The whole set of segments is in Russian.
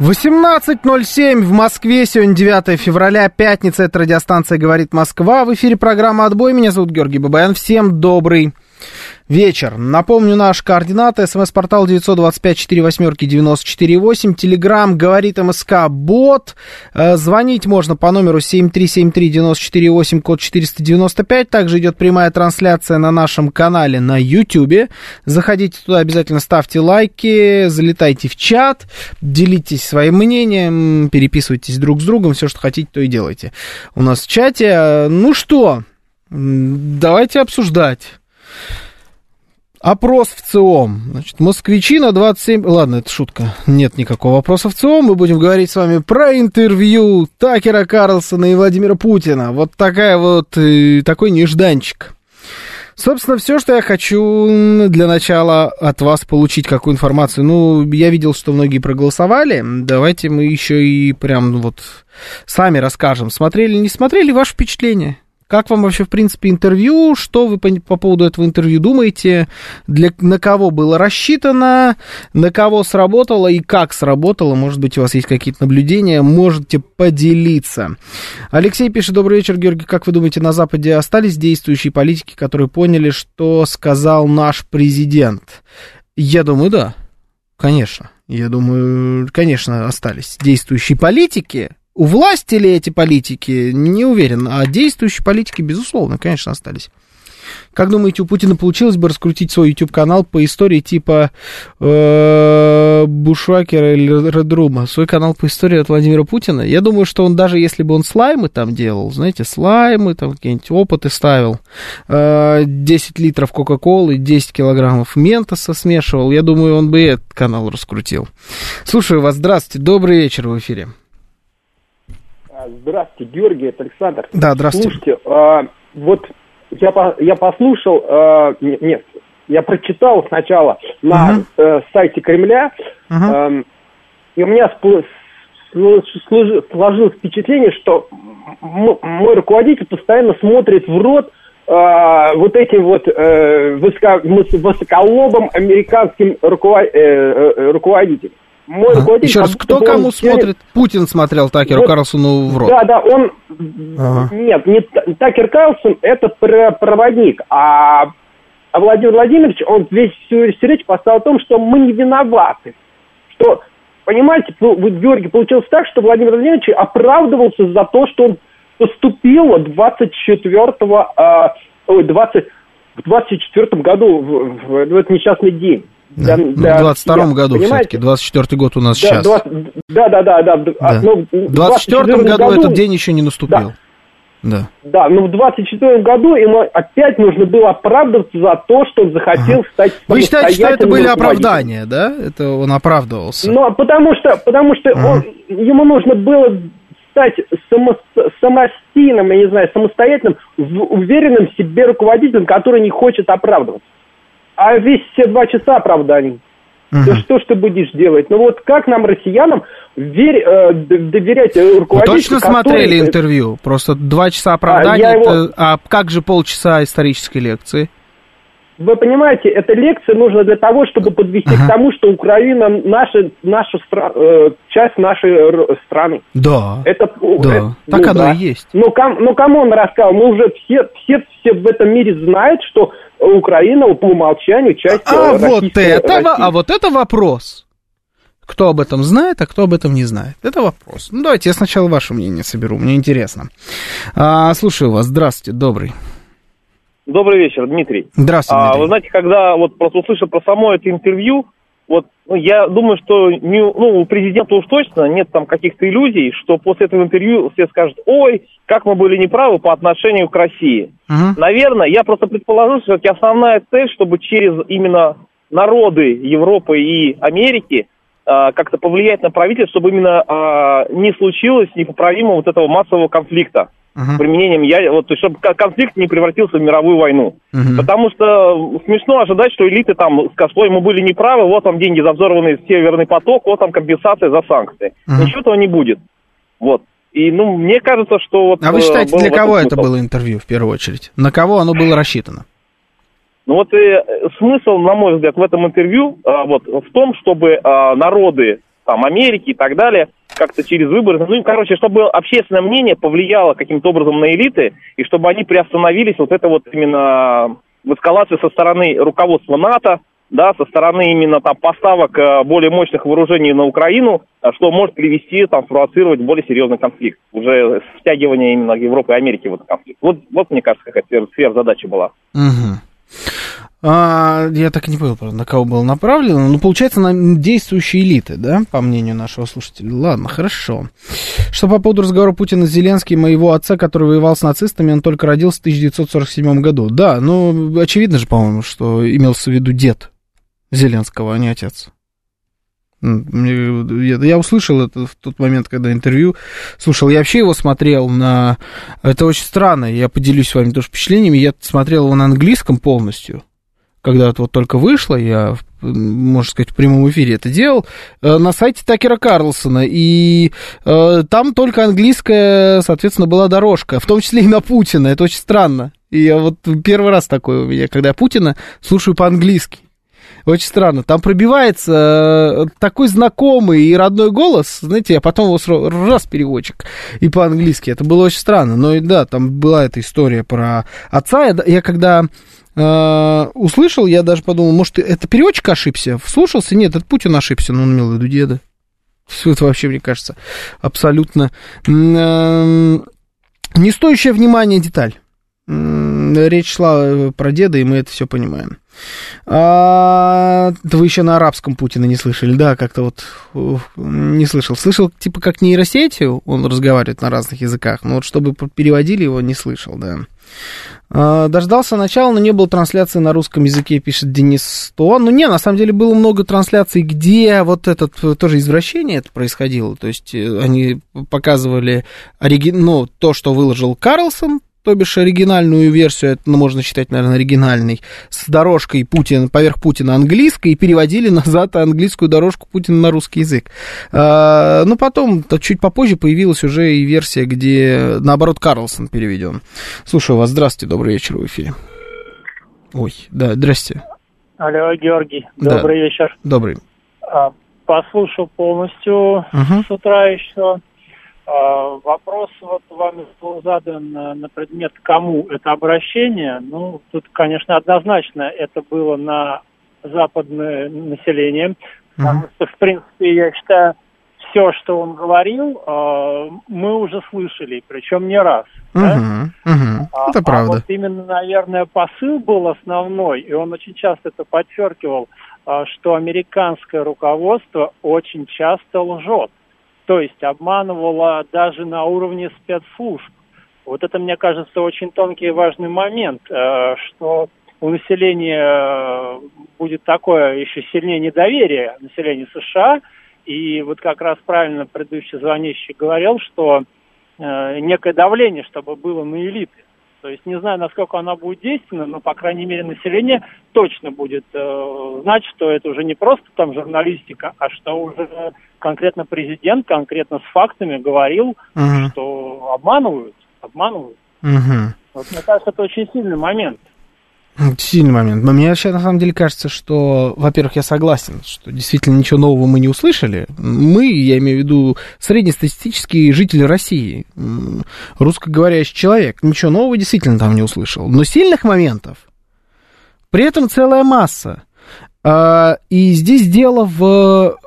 18.07 в Москве, сегодня 9 февраля, пятница, это радиостанция «Говорит Москва». В эфире программа «Отбой», меня зовут Георгий Бабаян. Всем добрый вечер. Напомню, наш координаты. СМС-портал 925-48-94-8. Телеграмм говорит МСК Бот. Э, звонить можно по номеру 7373-94-8, код 495. Также идет прямая трансляция на нашем канале на YouTube. Заходите туда, обязательно ставьте лайки, залетайте в чат, делитесь своим мнением, переписывайтесь друг с другом, все, что хотите, то и делайте. У нас в чате. Ну что, давайте обсуждать. Опрос в ЦИОМ. Значит, москвичи на 27... Ладно, это шутка. Нет никакого вопроса в ЦИОМ. Мы будем говорить с вами про интервью Такера Карлсона и Владимира Путина. Вот такая вот... Э, такой нежданчик. Собственно, все, что я хочу для начала от вас получить, какую информацию. Ну, я видел, что многие проголосовали. Давайте мы еще и прям вот сами расскажем. Смотрели, не смотрели, ваше впечатление? Как вам вообще, в принципе, интервью? Что вы по, по поводу этого интервью думаете? Для, на кого было рассчитано? На кого сработало и как сработало? Может быть, у вас есть какие-то наблюдения? Можете поделиться. Алексей пишет, добрый вечер, Георгий. Как вы думаете, на Западе остались действующие политики, которые поняли, что сказал наш президент? Я думаю, да. Конечно. Я думаю, конечно, остались действующие политики, у власти ли эти политики, не уверен. А действующие политики, безусловно, конечно, остались. Как думаете, у Путина получилось бы раскрутить свой YouTube-канал по истории типа э, Бушвакера или Редрума? Свой канал по истории от Владимира Путина? Я думаю, что он даже если бы он слаймы там делал, знаете, слаймы, там какие-нибудь опыты ставил, э, 10 литров Кока-Колы, 10 килограммов Ментоса смешивал, я думаю, он бы этот канал раскрутил. Слушаю вас, здравствуйте, добрый вечер в эфире. Здравствуйте, Георгий, это Александр. Да, здравствуйте. Слушайте, а, вот я, по, я послушал, а, нет, я прочитал сначала на э, сайте Кремля, э, и у меня сложилось впечатление, что мой руководитель постоянно смотрит в рот э, вот этим вот э, высоко, высоколобым американским руковод, э, руководителем мой ага. руководитель... Еще раз, кто кому смотрит? Путин смотрел Такеру вот, Карлсону в рот. Да, да, он... Ага. Нет, не Такер Карлсон, это проводник, а, а Владимир Владимирович, он весь всю, всю речь поставил о том, что мы не виноваты. Что, понимаете, ну, вот, Георгий, получилось так, что Владимир Владимирович оправдывался за то, что он поступил 24-го, а, 20, в 24 году, в, в, в этот несчастный день. Да. Для, для в 22 году все-таки, 24 год у нас да, сейчас. 20, да, да, да, да. да. Ну, в 24 году, году этот день еще не наступил. Да. Да, но в 24 году ему опять нужно было оправдываться за то, что он захотел ага. стать Вы считаете, что это были оправдания, да? Это он оправдывался? Ну, потому что, потому что ага. он, ему нужно было стать само, самостийным, я не знаю, самостоятельным, уверенным в себе руководителем, который не хочет оправдываться а весь все два часа оправданий. Угу. Да что ж ты будешь делать? Ну вот как нам, россиянам, верь, э, доверять руководителю, Вы точно который... смотрели интервью? Просто два часа оправдания, а, его... это... а как же полчаса исторической лекции? Вы понимаете, эта лекция нужна для того, чтобы подвести ага. к тому, что Украина наша, наша стра... э, часть нашей страны. Да. Это, да. Это, так ну, оно да. и есть. Ну, ком, ну, кому он рассказал? Мы уже все, все, все в этом мире знают, что Украина по умолчанию часть а вот это, России. А вот это вопрос. Кто об этом знает, а кто об этом не знает. Это вопрос. Ну, давайте я сначала ваше мнение соберу, мне интересно. А, слушаю вас. Здравствуйте, добрый. Добрый вечер, Дмитрий. Здравствуйте, Дмитрий. А, вы знаете, когда вот просто услышал про само это интервью, вот ну, я думаю, что не, ну, у президента уж точно нет там каких-то иллюзий, что после этого интервью все скажут, ой, как мы были неправы по отношению к России. Uh-huh. Наверное, я просто предположу, что основная цель, чтобы через именно народы Европы и Америки а, как-то повлиять на правительство, чтобы именно а, не случилось непоправимого вот этого массового конфликта uh-huh. применением я вот, то есть, чтобы конфликт не превратился в мировую войну. Uh-huh. Потому что смешно ожидать, что элиты там скажут, что мы были неправы, вот там деньги за взорванный северный поток, вот там компенсация за санкции. Uh-huh. Ничего этого не будет. Вот. И, ну, мне кажется, что вот... А вы считаете, для кого это было интервью, в первую очередь? На кого оно было рассчитано? Ну вот э, смысл, на мой взгляд, в этом интервью э, вот, в том, чтобы э, народы там, Америки и так далее как-то через выборы, ну, короче, чтобы общественное мнение повлияло каким-то образом на элиты, и чтобы они приостановились вот это вот именно в эскалации со стороны руководства НАТО, да, со стороны именно там поставок э, более мощных вооружений на Украину, э, что может привести, там, спровоцировать более серьезный конфликт, уже стягивание именно Европы и Америки в этот конфликт. Вот, вот мне кажется, какая сфера задача была. Угу. А, я так и не понял, на кого было направлено. Ну, получается, на действующие элиты, да, по мнению нашего слушателя. Ладно, хорошо. Что по поводу разговора Путина с Зеленским, моего отца, который воевал с нацистами, он только родился в 1947 году. Да, ну, очевидно же, по-моему, что имелся в виду дед Зеленского, а не отец. Я услышал это в тот момент, когда интервью слушал. Я вообще его смотрел на... Это очень странно, я поделюсь с вами тоже впечатлениями. Я смотрел его на английском полностью когда вот только вышло, я, можно сказать, в прямом эфире это делал, э, на сайте Такера Карлсона, и э, там только английская, соответственно, была дорожка, в том числе и на Путина, это очень странно. И я вот первый раз такой у меня, когда Путина слушаю по-английски. Очень странно. Там пробивается э, такой знакомый и родной голос, знаете, я потом его раз переводчик и по-английски. Это было очень странно. Но и да, там была эта история про отца. Я, я когда э, услышал, я даже подумал, может, это переводчик ошибся? Вслушался? Нет, это Путин ошибся, но он имел в виду деда. Все это вообще, мне кажется, абсолютно э, не стоящая внимания деталь. Речь шла э, про деда, и мы это все понимаем. А, вы еще на арабском Путина не слышали, да, как-то вот ух, не слышал. Слышал, типа, как нейросетью он разговаривает на разных языках, но вот чтобы переводили его, не слышал, да. А, дождался начала, но не было трансляции на русском языке, пишет Денис Сто. Ну, не, на самом деле было много трансляций, где вот этот тоже извращение это происходило. То есть э, они показывали ориги... ну, то, что выложил Карлсон, то бишь оригинальную версию, это ну, можно считать, наверное, оригинальной, с дорожкой Путина, поверх Путина английской, и переводили назад английскую дорожку Путина на русский язык. А, ну, потом, то чуть попозже появилась уже и версия, где, наоборот, Карлсон переведен. Слушаю вас, здравствуйте, добрый вечер в эфире. Ой, да, здрасте. Алло, Георгий, добрый да. вечер. Добрый. А, послушал полностью угу. с утра еще. А, вопрос вот вам был задан на предмет, кому это обращение. Ну, тут, конечно, однозначно это было на западное население. Потому что, в принципе, я считаю, все, что он говорил, а, мы уже слышали, причем не раз. Угу, да? угу. Это а, правда. А вот именно, наверное, посыл был основной, и он очень часто это подчеркивал, что американское руководство очень часто лжет то есть обманывала даже на уровне спецслужб. Вот это, мне кажется, очень тонкий и важный момент, э, что у населения э, будет такое еще сильнее недоверие населения США, и вот как раз правильно предыдущий звонящий говорил, что э, некое давление, чтобы было на элиты. То есть не знаю, насколько она будет действенна, но, по крайней мере, население точно будет э, знать, что это уже не просто там журналистика, а что уже конкретно президент, конкретно с фактами говорил, угу. что обманывают, обманывают. Угу. Вот, мне кажется, это очень сильный момент. Сильный момент. Но мне вообще на самом деле кажется, что, во-первых, я согласен, что действительно ничего нового мы не услышали. Мы, я имею в виду среднестатистические жители России, русскоговорящий человек, ничего нового действительно там не услышал. Но сильных моментов при этом целая масса. А, и здесь дело в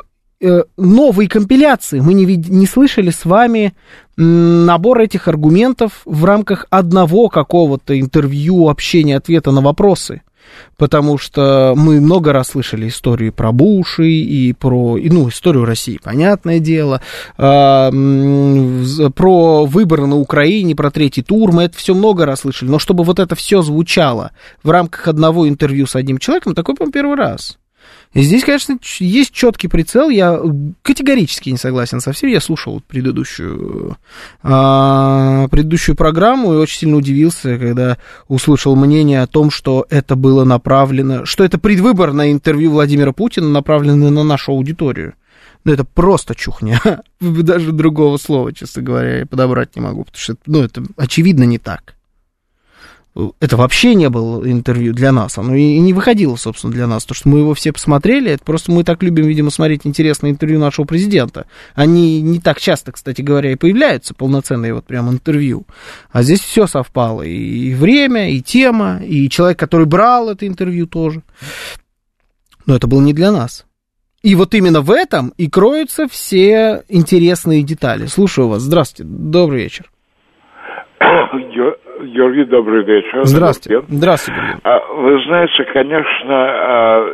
э, новой компиляции. Мы не, не слышали с вами набор этих аргументов в рамках одного какого-то интервью, общения, ответа на вопросы. Потому что мы много раз слышали истории про Буши и про, ну, историю России, понятное дело, э, про выборы на Украине, про третий тур, мы это все много раз слышали. Но чтобы вот это все звучало в рамках одного интервью с одним человеком, такой, по первый раз. Здесь, конечно, есть четкий прицел. Я категорически не согласен со всем. Я слушал предыдущую, а, предыдущую программу и очень сильно удивился, когда услышал мнение о том, что это было направлено, что это предвыборное интервью Владимира Путина направлено на нашу аудиторию. Ну, это просто чухня. Даже другого слова, честно говоря, я подобрать не могу, потому что, ну, это очевидно не так это вообще не было интервью для нас, оно и не выходило, собственно, для нас, то что мы его все посмотрели, это просто мы так любим, видимо, смотреть интересное интервью нашего президента. Они не так часто, кстати говоря, и появляются, полноценные вот прям интервью. А здесь все совпало, и время, и тема, и человек, который брал это интервью тоже. Но это было не для нас. И вот именно в этом и кроются все интересные детали. Слушаю вас. Здравствуйте. Добрый вечер. Георгий, добрый вечер. Здравствуйте. Здравствуйте, Георгий. А, вы знаете, конечно, а,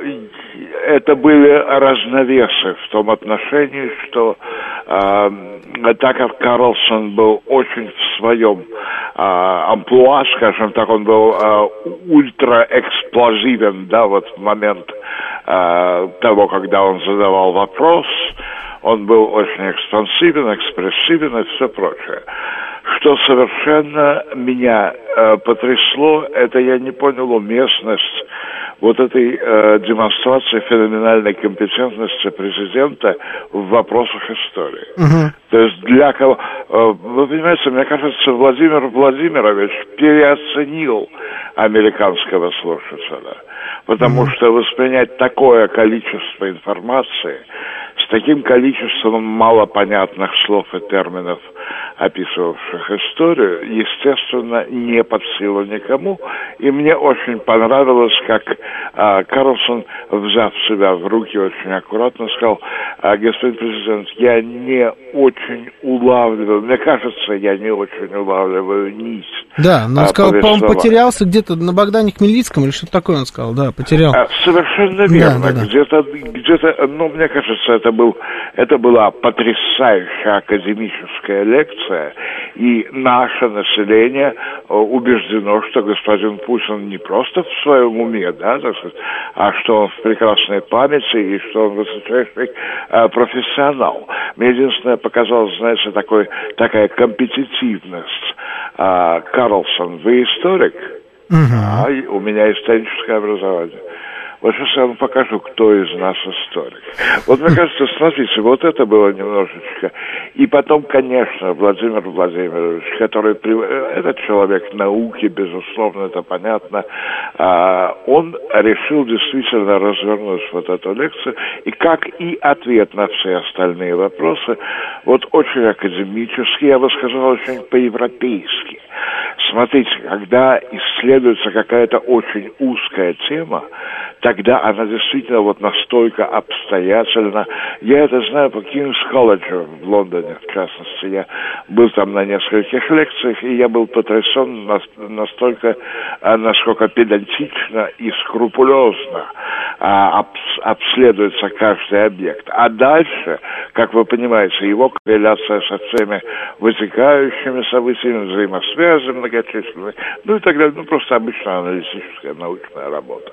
это были разновесы в том отношении, что а, так как Карлсон был очень в своем амплуа, скажем так, он был ультраэксплозивен, да, вот в момент того, когда он задавал вопрос, он был очень экспансивен, экспрессивен и все прочее. Что совершенно меня э, потрясло, это я не понял уместность вот этой э, демонстрации феноменальной компетентности президента в вопросах истории. Uh-huh. То есть для кого... Э, вы понимаете, мне кажется, Владимир Владимирович переоценил американского слушателя. Потому uh-huh. что воспринять такое количество информации с таким количеством малопонятных слов и терминов – описывавших историю, естественно, не под силу никому. И мне очень понравилось, как а, Карлсон, взяв себя в руки очень аккуратно, сказал, а, господин президент, я не очень улавливаю, мне кажется, я не очень улавливаю нить. Да, но он а, сказал, по-моему, потерялся где-то на Богдане Хмельницком или что-то такое он сказал, да, потерял. А, совершенно верно. Да, да, да. Где-то, где-то, ну, мне кажется, это, был, это была потрясающая академическая лекция. И наше население э, убеждено, что господин Путин не просто в своем уме, да, так сказать, а что он в прекрасной памяти и что он высочайший э, профессионал. Мне единственное показалось, знаете, такой, такая компетитивность. Э, Карлсон, вы историк? Угу. А у меня историческое образование. Вот сейчас я вам покажу, кто из нас историк. Вот мне кажется, смотрите, вот это было немножечко. И потом, конечно, Владимир Владимирович, который... Этот человек науки, безусловно, это понятно. А, он решил действительно развернуть вот эту лекцию. И как и ответ на все остальные вопросы, вот очень академически, я бы сказал, очень по-европейски. Смотрите, когда исследуется какая-то очень узкая тема, тогда она действительно вот настолько обстоятельно. Я это знаю по Кингс колледжу в Лондоне, в частности. Я был там на нескольких лекциях, и я был потрясен настолько, а, насколько педантично и скрупулезно а, обследуется каждый объект. А дальше, как вы понимаете, его корреляция со всеми вытекающими событиями, взаимосвязи многочисленные, ну и так далее, ну просто обычная аналитическая научная работа.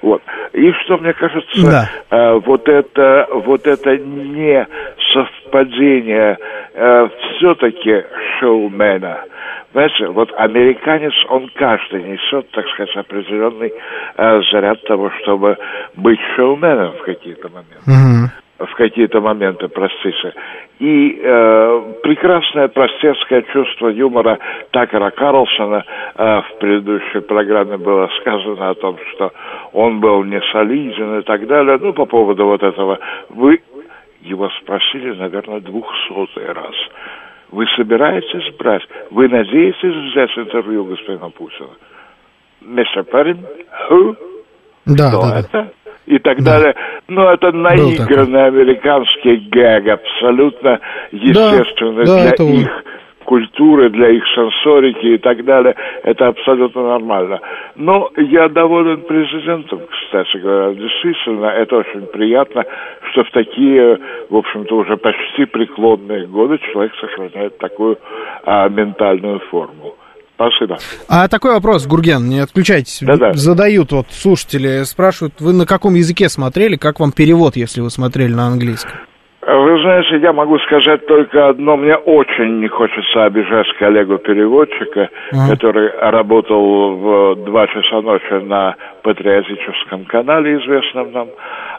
Вот. И что мне кажется, да. э, вот это вот это не совпадение э, все-таки шоумена. Знаете, вот американец, он каждый несет, так сказать, определенный э, заряд того, чтобы быть шоуменом в какие-то моменты. Угу в какие-то моменты, простите. И э, прекрасное простецкое чувство юмора Такера Карлсона э, в предыдущей программе было сказано о том, что он был не солиден и так далее. Ну, по поводу вот этого. Вы его спросили, наверное, двухсотый раз. Вы собираетесь брать? Вы надеетесь взять интервью господина Путина? Мистер Перрин, who? Да, Кто да, это? Да и так да. далее. Но это наигранный американский гэг, абсолютно естественный да, для их культуры, для их сенсорики и так далее. Это абсолютно нормально. Но я доволен президентом, кстати говоря. Действительно, это очень приятно, что в такие, в общем-то, уже почти преклонные годы человек сохраняет такую а, ментальную форму Спасибо. А такой вопрос, Гурген, не отключайтесь. Да-да. Задают вот слушатели, спрашивают, вы на каком языке смотрели, как вам перевод, если вы смотрели на английском? Вы знаете, я могу сказать только одно. Мне очень не хочется обижать коллегу-переводчика, uh-huh. который работал в два часа ночи на патриотическом канале, известном нам.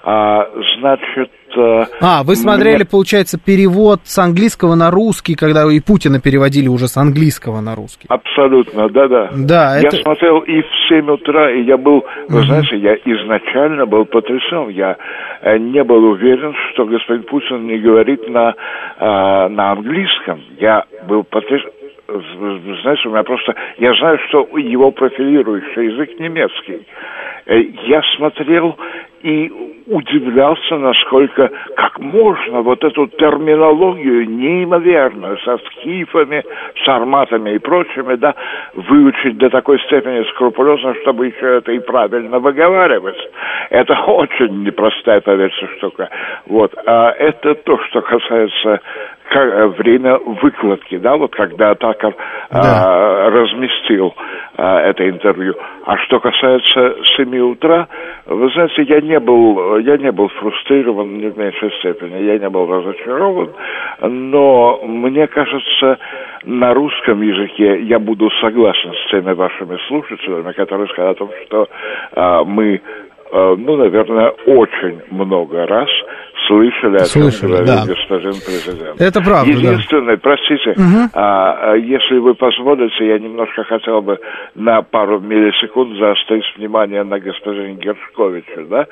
А, значит... Э, а, вы смотрели, мне... получается, перевод с английского на русский, когда и Путина переводили уже с английского на русский. Абсолютно, да-да. Да, Я это... смотрел и в 7 утра, и я был, вы угу. знаете, я изначально был потрясен. Я э, не был уверен, что господин Путин не говорит на, э, на английском. Я был потрясен знаешь, у меня просто... Я знаю, что его профилирующий язык немецкий. Э, я смотрел и удивлялся, насколько, как можно вот эту терминологию неимоверную, со скифами, с арматами и прочими, да, выучить до такой степени скрупулезно, чтобы еще это и правильно выговаривать. Это очень непростая, поверьте, штука. Вот. А это то, что касается время выкладки, да, вот когда Такер да. а, разместил а, это интервью. А что касается 7 утра, вы знаете, я не был, я не был фрустрирован ни в меньшей степени, я не был разочарован, но мне кажется, на русском языке я буду согласен с теми вашими слушателями, которые сказали о том, что а, мы а, ну, наверное, очень много раз слышали, о чем говорит да. господин президент. Это правда, Единственное, да. простите, угу. а, если вы позволите, я немножко хотел бы на пару миллисекунд заострить внимание на господине Гершковича, да?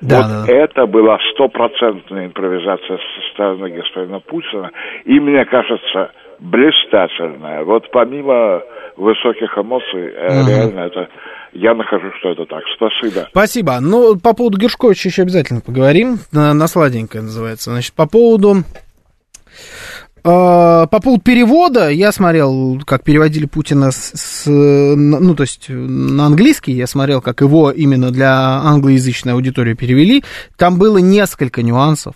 да вот да. это была стопроцентная импровизация со стороны господина Путина, и мне кажется, блистательная. Вот помимо высоких эмоций, угу. реально это я нахожу, что это так. Спасибо. Спасибо. Ну, по поводу Гершковича еще обязательно поговорим. На, на сладенькое называется. Значит, по поводу... Э, по поводу перевода, я смотрел, как переводили Путина с, с, ну, то есть на английский, я смотрел, как его именно для англоязычной аудитории перевели. Там было несколько нюансов.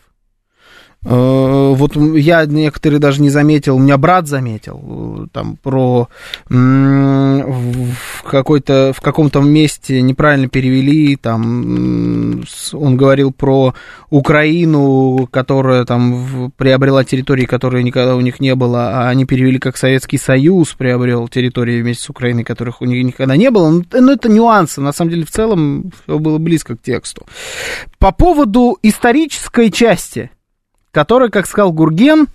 Э, вот я некоторые даже не заметил, у меня брат заметил, э, там про в какой-то в каком-то месте неправильно перевели, там он говорил про Украину, которая там приобрела территории, которые никогда у них не было, а они перевели как Советский Союз приобрел территории вместе с Украиной, которых у них никогда не было. Но ну, ну, это нюансы, на самом деле в целом все было близко к тексту. По поводу исторической части которая, как сказал Гурген,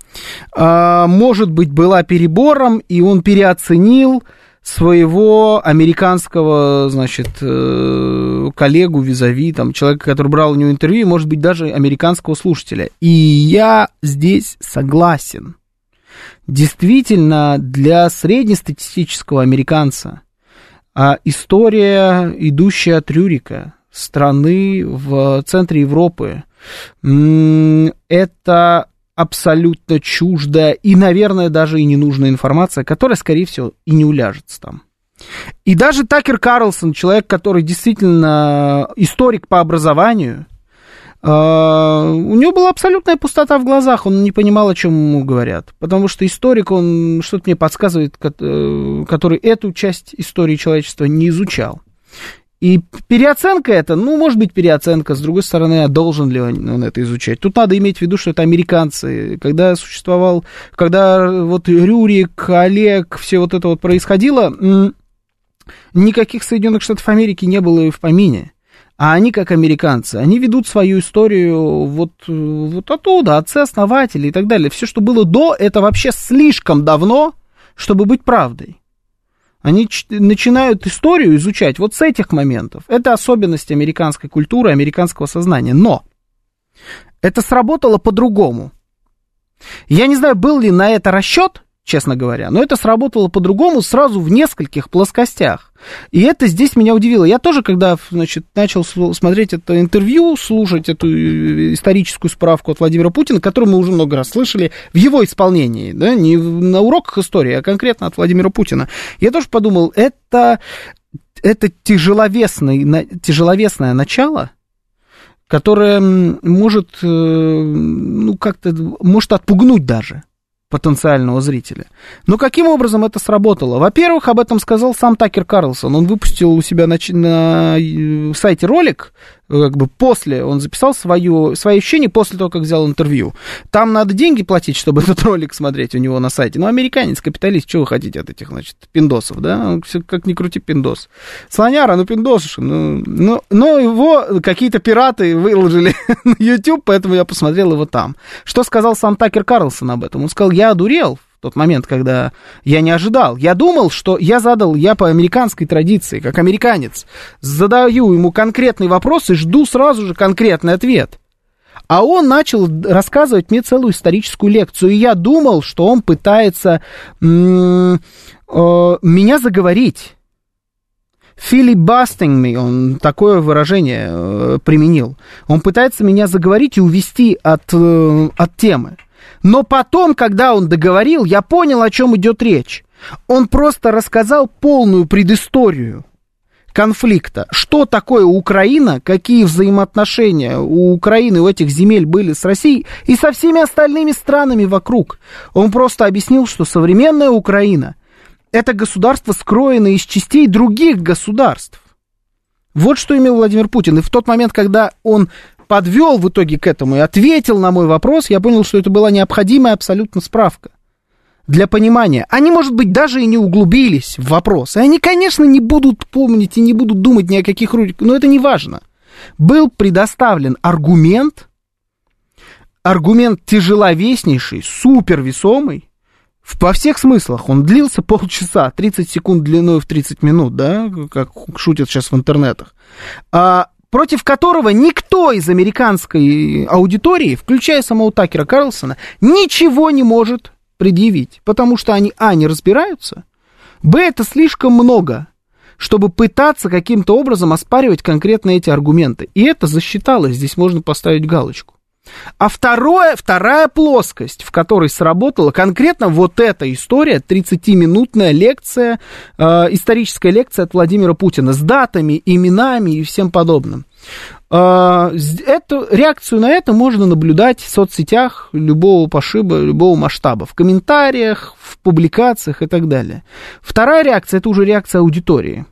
а, может быть, была перебором, и он переоценил своего американского, значит, э, коллегу, визави, там, человека, который брал у него интервью, может быть, даже американского слушателя. И я здесь согласен. Действительно, для среднестатистического американца а история, идущая от Рюрика, страны в центре Европы, это абсолютно чуждая и, наверное, даже и ненужная информация, которая, скорее всего, и не уляжется там. И даже Такер Карлсон, человек, который действительно историк по образованию, э, у него была абсолютная пустота в глазах, он не понимал, о чем ему говорят. Потому что историк, он что-то мне подсказывает, э, который эту часть истории человечества не изучал. И переоценка это, ну, может быть, переоценка, с другой стороны, а должен ли он, он это изучать? Тут надо иметь в виду, что это американцы. Когда существовал, когда вот Рюрик, Олег, все вот это вот происходило, никаких Соединенных Штатов Америки не было и в помине. А они, как американцы, они ведут свою историю вот, вот оттуда, отцы-основатели и так далее. Все, что было до, это вообще слишком давно, чтобы быть правдой. Они начинают историю изучать вот с этих моментов. Это особенность американской культуры, американского сознания. Но это сработало по-другому. Я не знаю, был ли на это расчет, честно говоря. Но это сработало по-другому сразу в нескольких плоскостях. И это здесь меня удивило. Я тоже, когда значит, начал смотреть это интервью, слушать эту э, историческую справку от Владимира Путина, которую мы уже много раз слышали в его исполнении, да, не на уроках истории, а конкретно от Владимира Путина, я тоже подумал, это, это тяжеловесный, тяжеловесное начало, которое может, э, ну, как-то, может отпугнуть даже потенциального зрителя. Но каким образом это сработало? Во-первых, об этом сказал сам Такер Карлсон. Он выпустил у себя на, на э, сайте ролик, как бы после, он записал свое, свои ощущения после того, как взял интервью. Там надо деньги платить, чтобы этот ролик смотреть у него на сайте. Ну, американец, капиталист, что вы хотите от этих, значит, пиндосов, да? Все как ни крути пиндос. Слоняра, ну, пиндос, ну, ну, но его какие-то пираты выложили на YouTube, поэтому я посмотрел его там. Что сказал сам Такер Карлсон об этом? Он сказал, я одурел, тот момент, когда я не ожидал. Я думал, что я задал, я по американской традиции, как американец, задаю ему конкретный вопрос и жду сразу же конкретный ответ. А он начал рассказывать мне целую историческую лекцию, и я думал, что он пытается м- э, меня заговорить. Filibustering me, он такое выражение э, применил. Он пытается меня заговорить и увести от, э, от темы. Но потом, когда он договорил, я понял, о чем идет речь. Он просто рассказал полную предысторию конфликта. Что такое Украина, какие взаимоотношения у Украины, у этих земель были с Россией и со всеми остальными странами вокруг. Он просто объяснил, что современная Украина – это государство, скроенное из частей других государств. Вот что имел Владимир Путин. И в тот момент, когда он подвел в итоге к этому и ответил на мой вопрос, я понял, что это была необходимая абсолютно справка для понимания. Они, может быть, даже и не углубились в вопрос. И они, конечно, не будут помнить и не будут думать ни о каких роликах, но это не важно. Был предоставлен аргумент, аргумент тяжеловеснейший, супервесомый, во всех смыслах. Он длился полчаса, 30 секунд длиной в 30 минут, да, как шутят сейчас в интернетах. А против которого никто из американской аудитории, включая самого Такера Карлсона, ничего не может предъявить, потому что они, а, не разбираются, б, это слишком много, чтобы пытаться каким-то образом оспаривать конкретно эти аргументы. И это засчиталось, здесь можно поставить галочку. А второе, вторая плоскость, в которой сработала конкретно вот эта история, 30-минутная лекция, э, историческая лекция от Владимира Путина с датами, именами и всем подобным. Э, эту, реакцию на это можно наблюдать в соцсетях любого пошиба, любого масштаба, в комментариях, в публикациях и так далее. Вторая реакция, это уже реакция аудитории,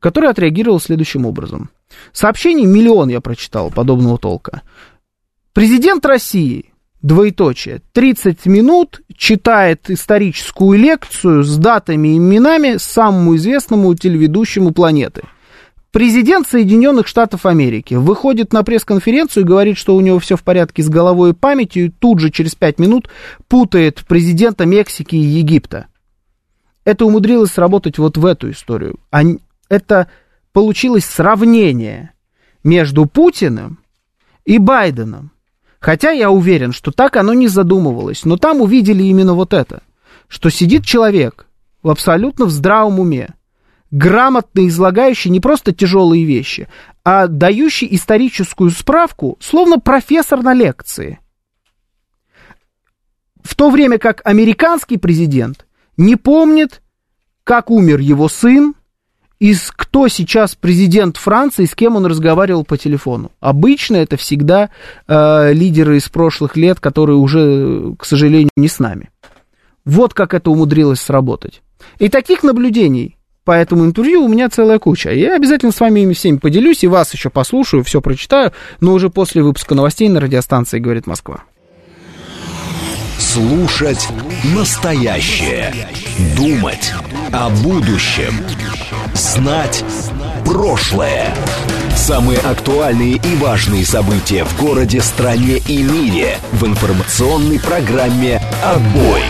которая отреагировала следующим образом. Сообщений миллион я прочитал подобного толка. Президент России, двоеточие, 30 минут читает историческую лекцию с датами и именами самому известному телеведущему планеты. Президент Соединенных Штатов Америки выходит на пресс-конференцию и говорит, что у него все в порядке с головой и памятью, и тут же через 5 минут путает президента Мексики и Египта. Это умудрилось сработать вот в эту историю. Это получилось сравнение между Путиным и Байденом. Хотя я уверен, что так оно не задумывалось, но там увидели именно вот это, что сидит человек в абсолютно в здравом уме, грамотно излагающий не просто тяжелые вещи, а дающий историческую справку, словно профессор на лекции. В то время как американский президент не помнит, как умер его сын, из кто сейчас президент Франции, с кем он разговаривал по телефону. Обычно это всегда э, лидеры из прошлых лет, которые уже, к сожалению, не с нами. Вот как это умудрилось сработать. И таких наблюдений по этому интервью у меня целая куча. Я обязательно с вами ими всеми поделюсь и вас еще послушаю, все прочитаю, но уже после выпуска новостей на радиостанции «Говорит Москва». Слушать настоящее. Думать о будущем. Знать прошлое. Самые актуальные и важные события в городе, стране и мире в информационной программе «Отбой».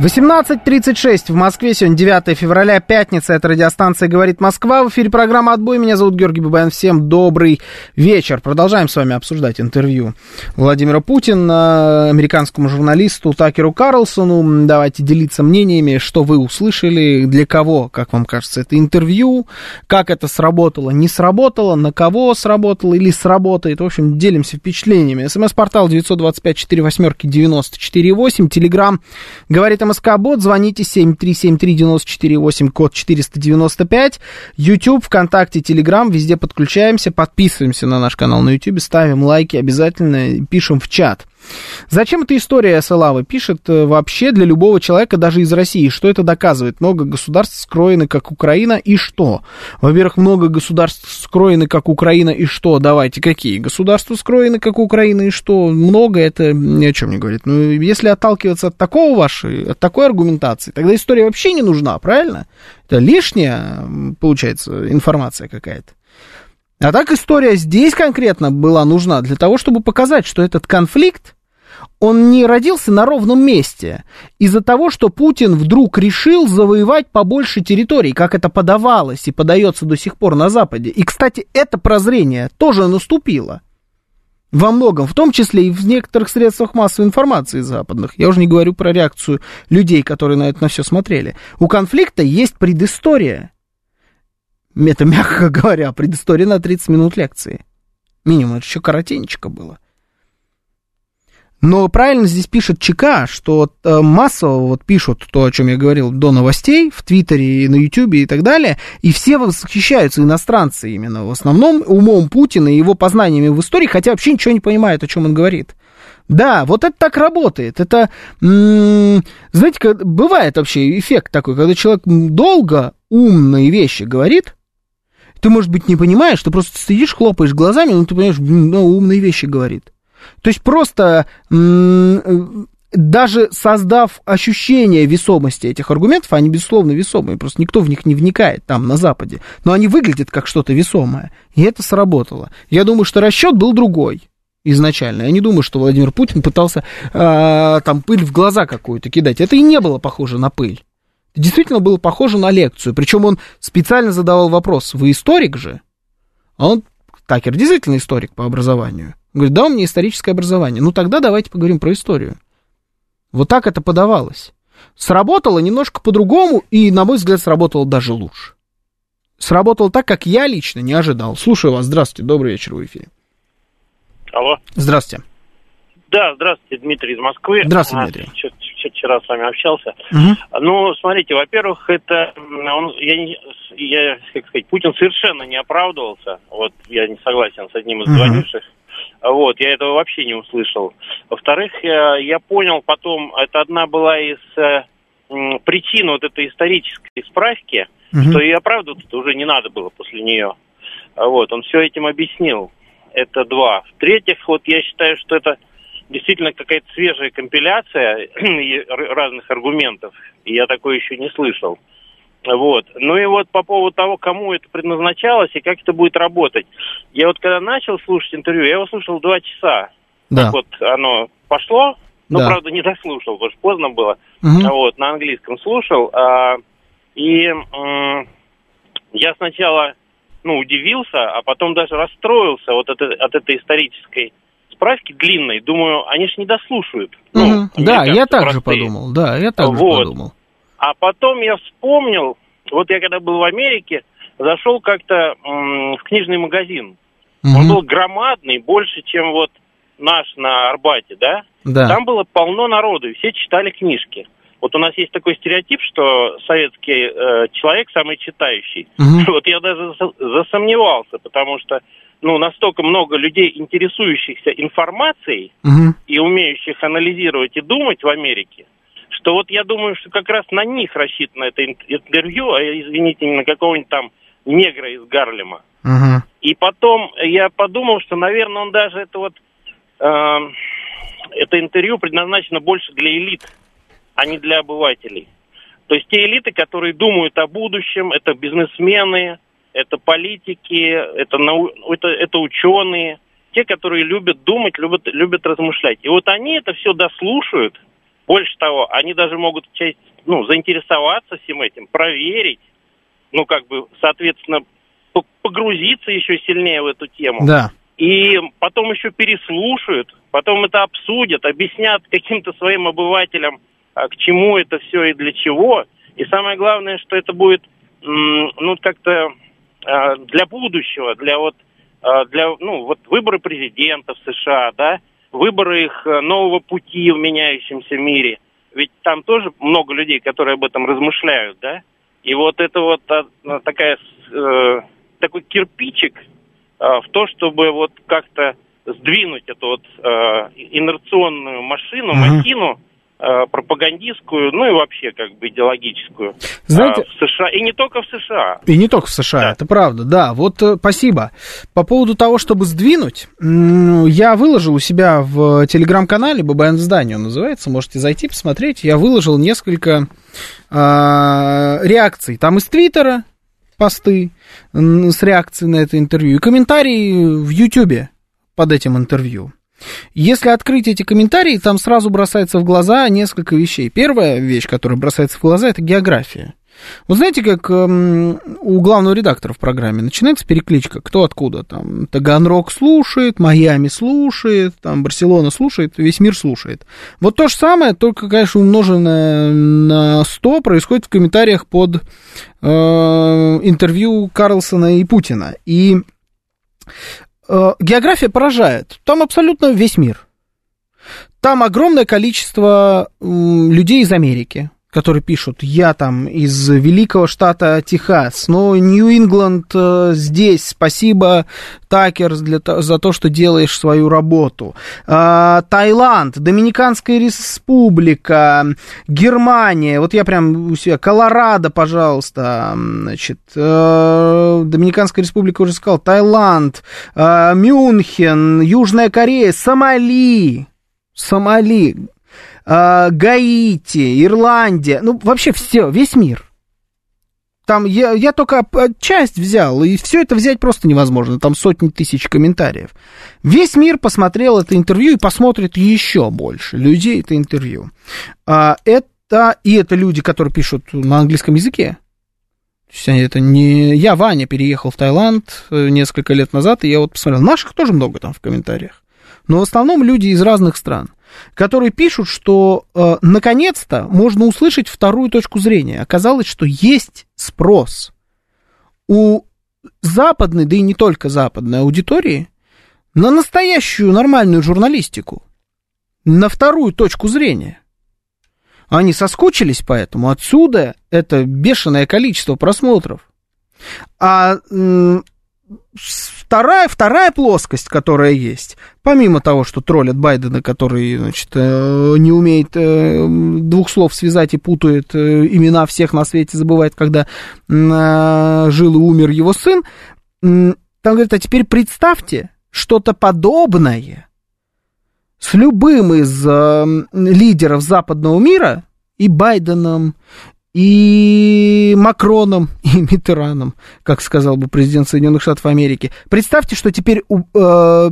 18.36 в Москве, сегодня 9 февраля, пятница, это радиостанция «Говорит Москва». В эфире программа «Отбой», меня зовут Георгий Бабаян, всем добрый вечер. Продолжаем с вами обсуждать интервью Владимира Путина, американскому журналисту Такеру Карлсону. Давайте делиться мнениями, что вы услышали, для кого, как вам кажется, это интервью, как это сработало, не сработало, на кого сработало или сработает. В общем, делимся впечатлениями. СМС-портал 925-48-94-8, Телеграм «Говорит МСК-бот, звоните 7373948, код 495. YouTube, ВКонтакте, Телеграм, везде подключаемся, подписываемся на наш канал на YouTube, ставим лайки обязательно, пишем в чат. Зачем эта история Салавы пишет э, вообще для любого человека, даже из России? Что это доказывает? Много государств скроены, как Украина, и что? Во-первых, много государств скроены, как Украина, и что? Давайте, какие? Государства скроены, как Украина, и что? Много это ни о чем не говорит. Ну, если отталкиваться от такого вашей, от такой аргументации, тогда история вообще не нужна, правильно? Это лишняя, получается, информация какая-то. А так история здесь конкретно была нужна для того, чтобы показать, что этот конфликт, он не родился на ровном месте из-за того, что Путин вдруг решил завоевать побольше территорий, как это подавалось и подается до сих пор на Западе. И, кстати, это прозрение тоже наступило. Во многом, в том числе и в некоторых средствах массовой информации западных. Я уже не говорю про реакцию людей, которые на это на все смотрели. У конфликта есть предыстория. Это, мягко говоря, предыстория на 30 минут лекции. Минимум, это еще коротенечко было. Но правильно здесь пишет ЧК, что э, массово вот пишут то, о чем я говорил до новостей, в Твиттере и на Ютубе и так далее, и все восхищаются, иностранцы именно, в основном умом Путина и его познаниями в истории, хотя вообще ничего не понимают, о чем он говорит. Да, вот это так работает. Это, знаете, бывает вообще эффект такой, когда человек долго умные вещи говорит, ты, может быть, не понимаешь, ты просто сидишь, хлопаешь глазами, но ты понимаешь, ну, умные вещи говорит. То есть просто даже создав ощущение весомости этих аргументов, они, безусловно, весомые, просто никто в них не вникает там, на Западе, но они выглядят как что-то весомое, и это сработало. Я думаю, что расчет был другой изначально. Я не думаю, что Владимир Путин пытался э, там пыль в глаза какую-то кидать. Это и не было похоже на пыль. Это действительно было похоже на лекцию. Причем он специально задавал вопрос, вы историк же? А он, Такер, действительно историк по образованию. Говорит, да, у меня историческое образование. Ну тогда давайте поговорим про историю. Вот так это подавалось. Сработало немножко по-другому, и, на мой взгляд, сработало даже лучше. Сработало так, как я лично не ожидал. Слушаю вас. Здравствуйте. Добрый вечер в эфире. Алло. Здравствуйте. Да, здравствуйте, Дмитрий из Москвы. Здравствуйте, Дмитрий. Чуть, чуть вчера с вами общался. Угу. Ну, смотрите, во-первых, это он, я, я, как сказать, Путин совершенно не оправдывался. Вот я не согласен с одним из звонивших. Угу. Вот, я этого вообще не услышал. Во-вторых, я, я понял потом, это одна была из э, причин вот этой исторической справки, угу. что и оправдываться уже не надо было после нее. Вот, он все этим объяснил. Это два. В-третьих, вот я считаю, что это действительно какая-то свежая компиляция разных аргументов. Я такое еще не слышал. Вот. Ну и вот по поводу того, кому это предназначалось и как это будет работать. Я вот когда начал слушать интервью, я его слушал два часа. Да. Так вот оно пошло, но, да. правда, не дослушал, потому что поздно было. Угу. Вот, на английском слушал. А, и а, я сначала, ну, удивился, а потом даже расстроился вот от, от этой исторической справки длинной. Думаю, они же не дослушают. Угу. Ну, да, я так же подумал. Да, я так вот. же подумал. А потом я вспомнил, вот я когда был в Америке, зашел как-то в книжный магазин. Угу. Он был громадный, больше, чем вот наш на Арбате, да? Да. Там было полно народу, и все читали книжки. Вот у нас есть такой стереотип, что советский э, человек самый читающий. Угу. Вот я даже засомневался, потому что ну, настолько много людей, интересующихся информацией угу. и умеющих анализировать и думать в Америке, что вот я думаю, что как раз на них рассчитано это интервью, а, извините, не на какого-нибудь там негра из Гарлема. Uh-huh. И потом я подумал, что, наверное, он даже это вот э, это интервью предназначено больше для элит, а не для обывателей. То есть те элиты, которые думают о будущем, это бизнесмены, это политики, это, нау... это, это ученые, те, которые любят думать, любят, любят размышлять. И вот они это все дослушают, больше того, они даже могут часть, ну, заинтересоваться всем этим, проверить, ну, как бы, соответственно, погрузиться еще сильнее в эту тему. Да. И потом еще переслушают, потом это обсудят, объяснят каким-то своим обывателям, а, к чему это все и для чего. И самое главное, что это будет, ну, как-то а, для будущего, для вот, а, для, ну, вот выборы президента в США, да, выборы их э, нового пути в меняющемся мире. Ведь там тоже много людей, которые об этом размышляют, да? И вот это вот а, такая, э, такой кирпичик э, в то, чтобы вот как-то сдвинуть эту вот э, инерционную машину, uh-huh. махину Э, пропагандистскую, ну и вообще как бы идеологическую Знаете, э, в США. И не только в США. И не только в США, да. это правда, да. Вот э, спасибо. По поводу того, чтобы сдвинуть, я выложил у себя в телеграм-канале ББН Здание он называется, можете зайти посмотреть. Я выложил несколько э, реакций. Там из Твиттера посты с реакцией на это интервью и комментарии в Ютубе под этим интервью. Если открыть эти комментарии, там сразу бросается в глаза несколько вещей. Первая вещь, которая бросается в глаза, это география. Вы знаете, как эм, у главного редактора в программе начинается перекличка, кто откуда, там, Таганрог слушает, Майами слушает, там, Барселона слушает, весь мир слушает. Вот то же самое, только, конечно, умноженное на 100 происходит в комментариях под э, интервью Карлсона и Путина. И география поражает. Там абсолютно весь мир. Там огромное количество людей из Америки, которые пишут, я там из великого штата Техас, но Нью-Ингланд э, здесь, спасибо, Такер, для, за то, что делаешь свою работу. Э, Таиланд, Доминиканская республика, Германия, вот я прям у себя, Колорадо, пожалуйста, значит, э, Доминиканская республика уже сказал, Таиланд, э, Мюнхен, Южная Корея, Сомали, Сомали, э, Гаити, Ирландия, ну, вообще все, весь мир. Там я, я только часть взял, и все это взять просто невозможно. Там сотни тысяч комментариев. Весь мир посмотрел это интервью и посмотрит еще больше людей это интервью. А, это, и это люди, которые пишут на английском языке. Это не я, Ваня, переехал в Таиланд э, несколько лет назад, и я вот посмотрел. Наших тоже много там в комментариях. Но в основном люди из разных стран которые пишут, что э, наконец-то можно услышать вторую точку зрения. Оказалось, что есть спрос у западной, да и не только западной аудитории на настоящую нормальную журналистику, на вторую точку зрения. Они соскучились поэтому, отсюда это бешеное количество просмотров. А вторая, вторая плоскость, которая есть, помимо того, что троллят Байдена, который, значит, э, не умеет э, двух слов связать и путает э, имена всех на свете, забывает, когда жил и умер его сын, там говорят, а теперь представьте что-то подобное с любым из лидеров западного мира, и Байденом, и Макроном, и Митераном, как сказал бы президент Соединенных Штатов Америки. Представьте, что теперь э,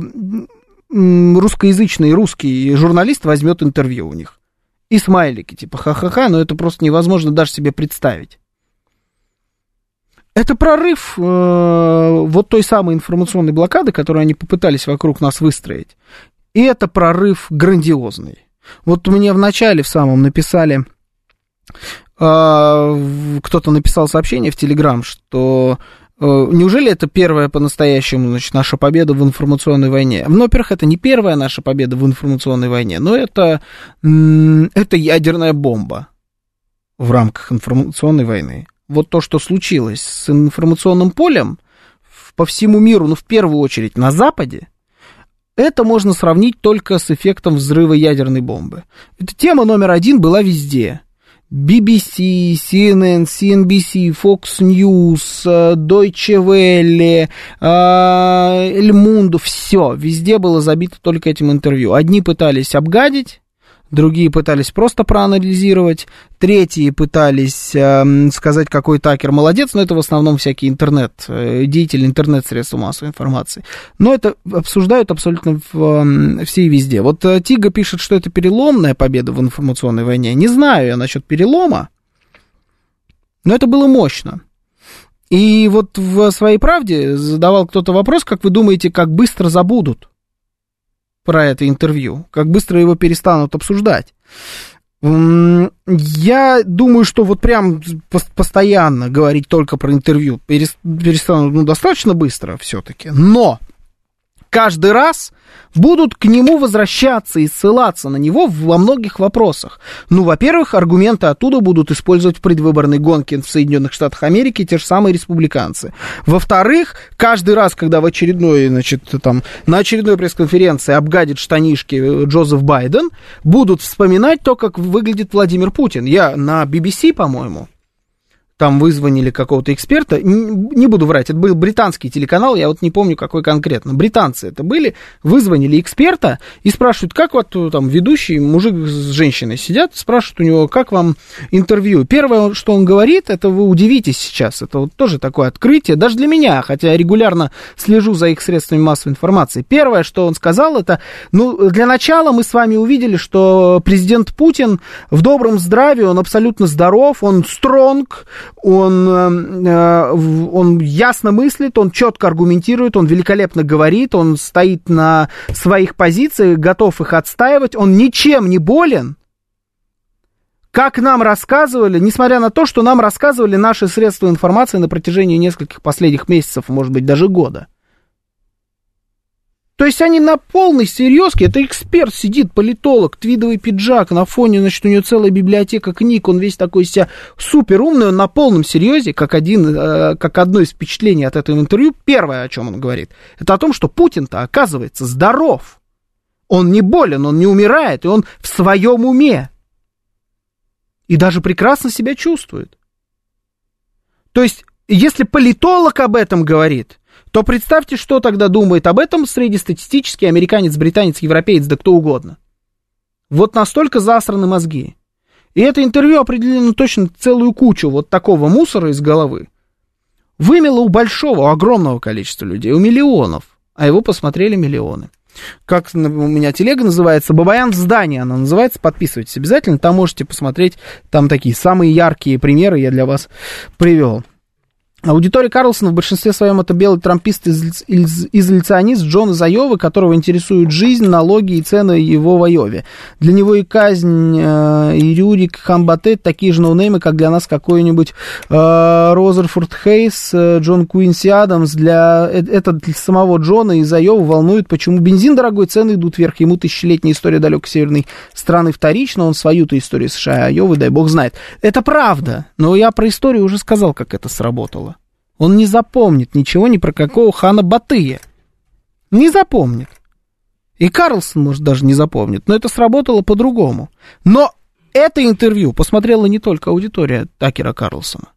русскоязычный русский журналист возьмет интервью у них. И смайлики, типа ха-ха-ха, но это просто невозможно даже себе представить. Это прорыв э, вот той самой информационной блокады, которую они попытались вокруг нас выстроить. И это прорыв грандиозный. Вот мне в начале в самом написали кто-то написал сообщение в Телеграм, что э, Неужели это первая по-настоящему значит, наша победа в информационной войне? Ну, во-первых, это не первая наша победа в информационной войне, но это, это ядерная бомба в рамках информационной войны. Вот то, что случилось с информационным полем по всему миру, ну, в первую очередь на Западе, это можно сравнить только с эффектом взрыва ядерной бомбы. Эта тема номер один была везде. BBC, CNN, CNBC, Fox News, э, Deutsche Welle, El Mundo, все, везде было забито только этим интервью. Одни пытались обгадить, другие пытались просто проанализировать, третьи пытались э, сказать, какой Такер молодец, но это в основном всякие интернет, э, деятели интернет-средства массовой информации. Но это обсуждают абсолютно в, э, все и везде. Вот э, Тига пишет, что это переломная победа в информационной войне. Не знаю я насчет перелома, но это было мощно. И вот в своей правде задавал кто-то вопрос, как вы думаете, как быстро забудут про это интервью, как быстро его перестанут обсуждать. Я думаю, что вот прям постоянно говорить только про интервью перестанут ну, достаточно быстро все-таки. Но каждый раз будут к нему возвращаться и ссылаться на него во многих вопросах. Ну, во-первых, аргументы оттуда будут использовать в предвыборной гонке в Соединенных Штатах Америки те же самые республиканцы. Во-вторых, каждый раз, когда в очередной, значит, там, на очередной пресс-конференции обгадит штанишки Джозеф Байден, будут вспоминать то, как выглядит Владимир Путин. Я на BBC, по-моему, там вызвонили какого-то эксперта, не буду врать, это был британский телеканал, я вот не помню, какой конкретно, британцы это были, вызвонили эксперта и спрашивают, как вот э, там ведущий мужик с женщиной сидят, спрашивают у него, как вам интервью. Первое, что он говорит, это вы удивитесь сейчас, это вот тоже такое открытие, даже для меня, хотя я регулярно слежу за их средствами массовой информации. Первое, что он сказал, это, ну, для начала мы с вами увидели, что президент Путин в добром здравии, он абсолютно здоров, он стронг, он, э, он ясно мыслит, он четко аргументирует, он великолепно говорит, он стоит на своих позициях, готов их отстаивать, он ничем не болен. Как нам рассказывали, несмотря на то, что нам рассказывали наши средства информации на протяжении нескольких последних месяцев, может быть, даже года – то есть они на полной серьезке, это эксперт сидит, политолог, твидовый пиджак, на фоне, значит, у него целая библиотека книг, он весь такой себя супер умный, он на полном серьезе, как, один, э, как одно из впечатлений от этого интервью, первое, о чем он говорит, это о том, что Путин-то, оказывается, здоров. Он не болен, он не умирает, и он в своем уме. И даже прекрасно себя чувствует. То есть, если политолог об этом говорит, то представьте, что тогда думает об этом среднестатистический американец, британец, европеец, да кто угодно. Вот настолько засраны мозги. И это интервью определенно точно целую кучу вот такого мусора из головы. Вымело у большого, огромного количества людей, у миллионов, а его посмотрели миллионы. Как у меня телега называется, Бабаян в здании она называется, подписывайтесь обязательно, там можете посмотреть, там такие самые яркие примеры я для вас привел. Аудитория Карлсона в большинстве своем это белый трампист, изоляционист Джон из Айовы, которого интересует жизнь, налоги и цены его в Айове. Для него и казнь, э, и Рюрик Хамбате такие же ноунеймы, как для нас какой-нибудь э, Розерфорд Хейс, э, Джон Куинси Адамс. Для, э, это для самого Джона из Айовы волнует, почему бензин дорогой, цены идут вверх. Ему тысячелетняя история далекой северной страны вторична, он свою-то историю США и Айовы, дай бог знает. Это правда, но я про историю уже сказал, как это сработало. Он не запомнит ничего ни про какого хана Батыя. Не запомнит. И Карлсон, может, даже не запомнит. Но это сработало по-другому. Но это интервью посмотрела не только аудитория Такера Карлсона.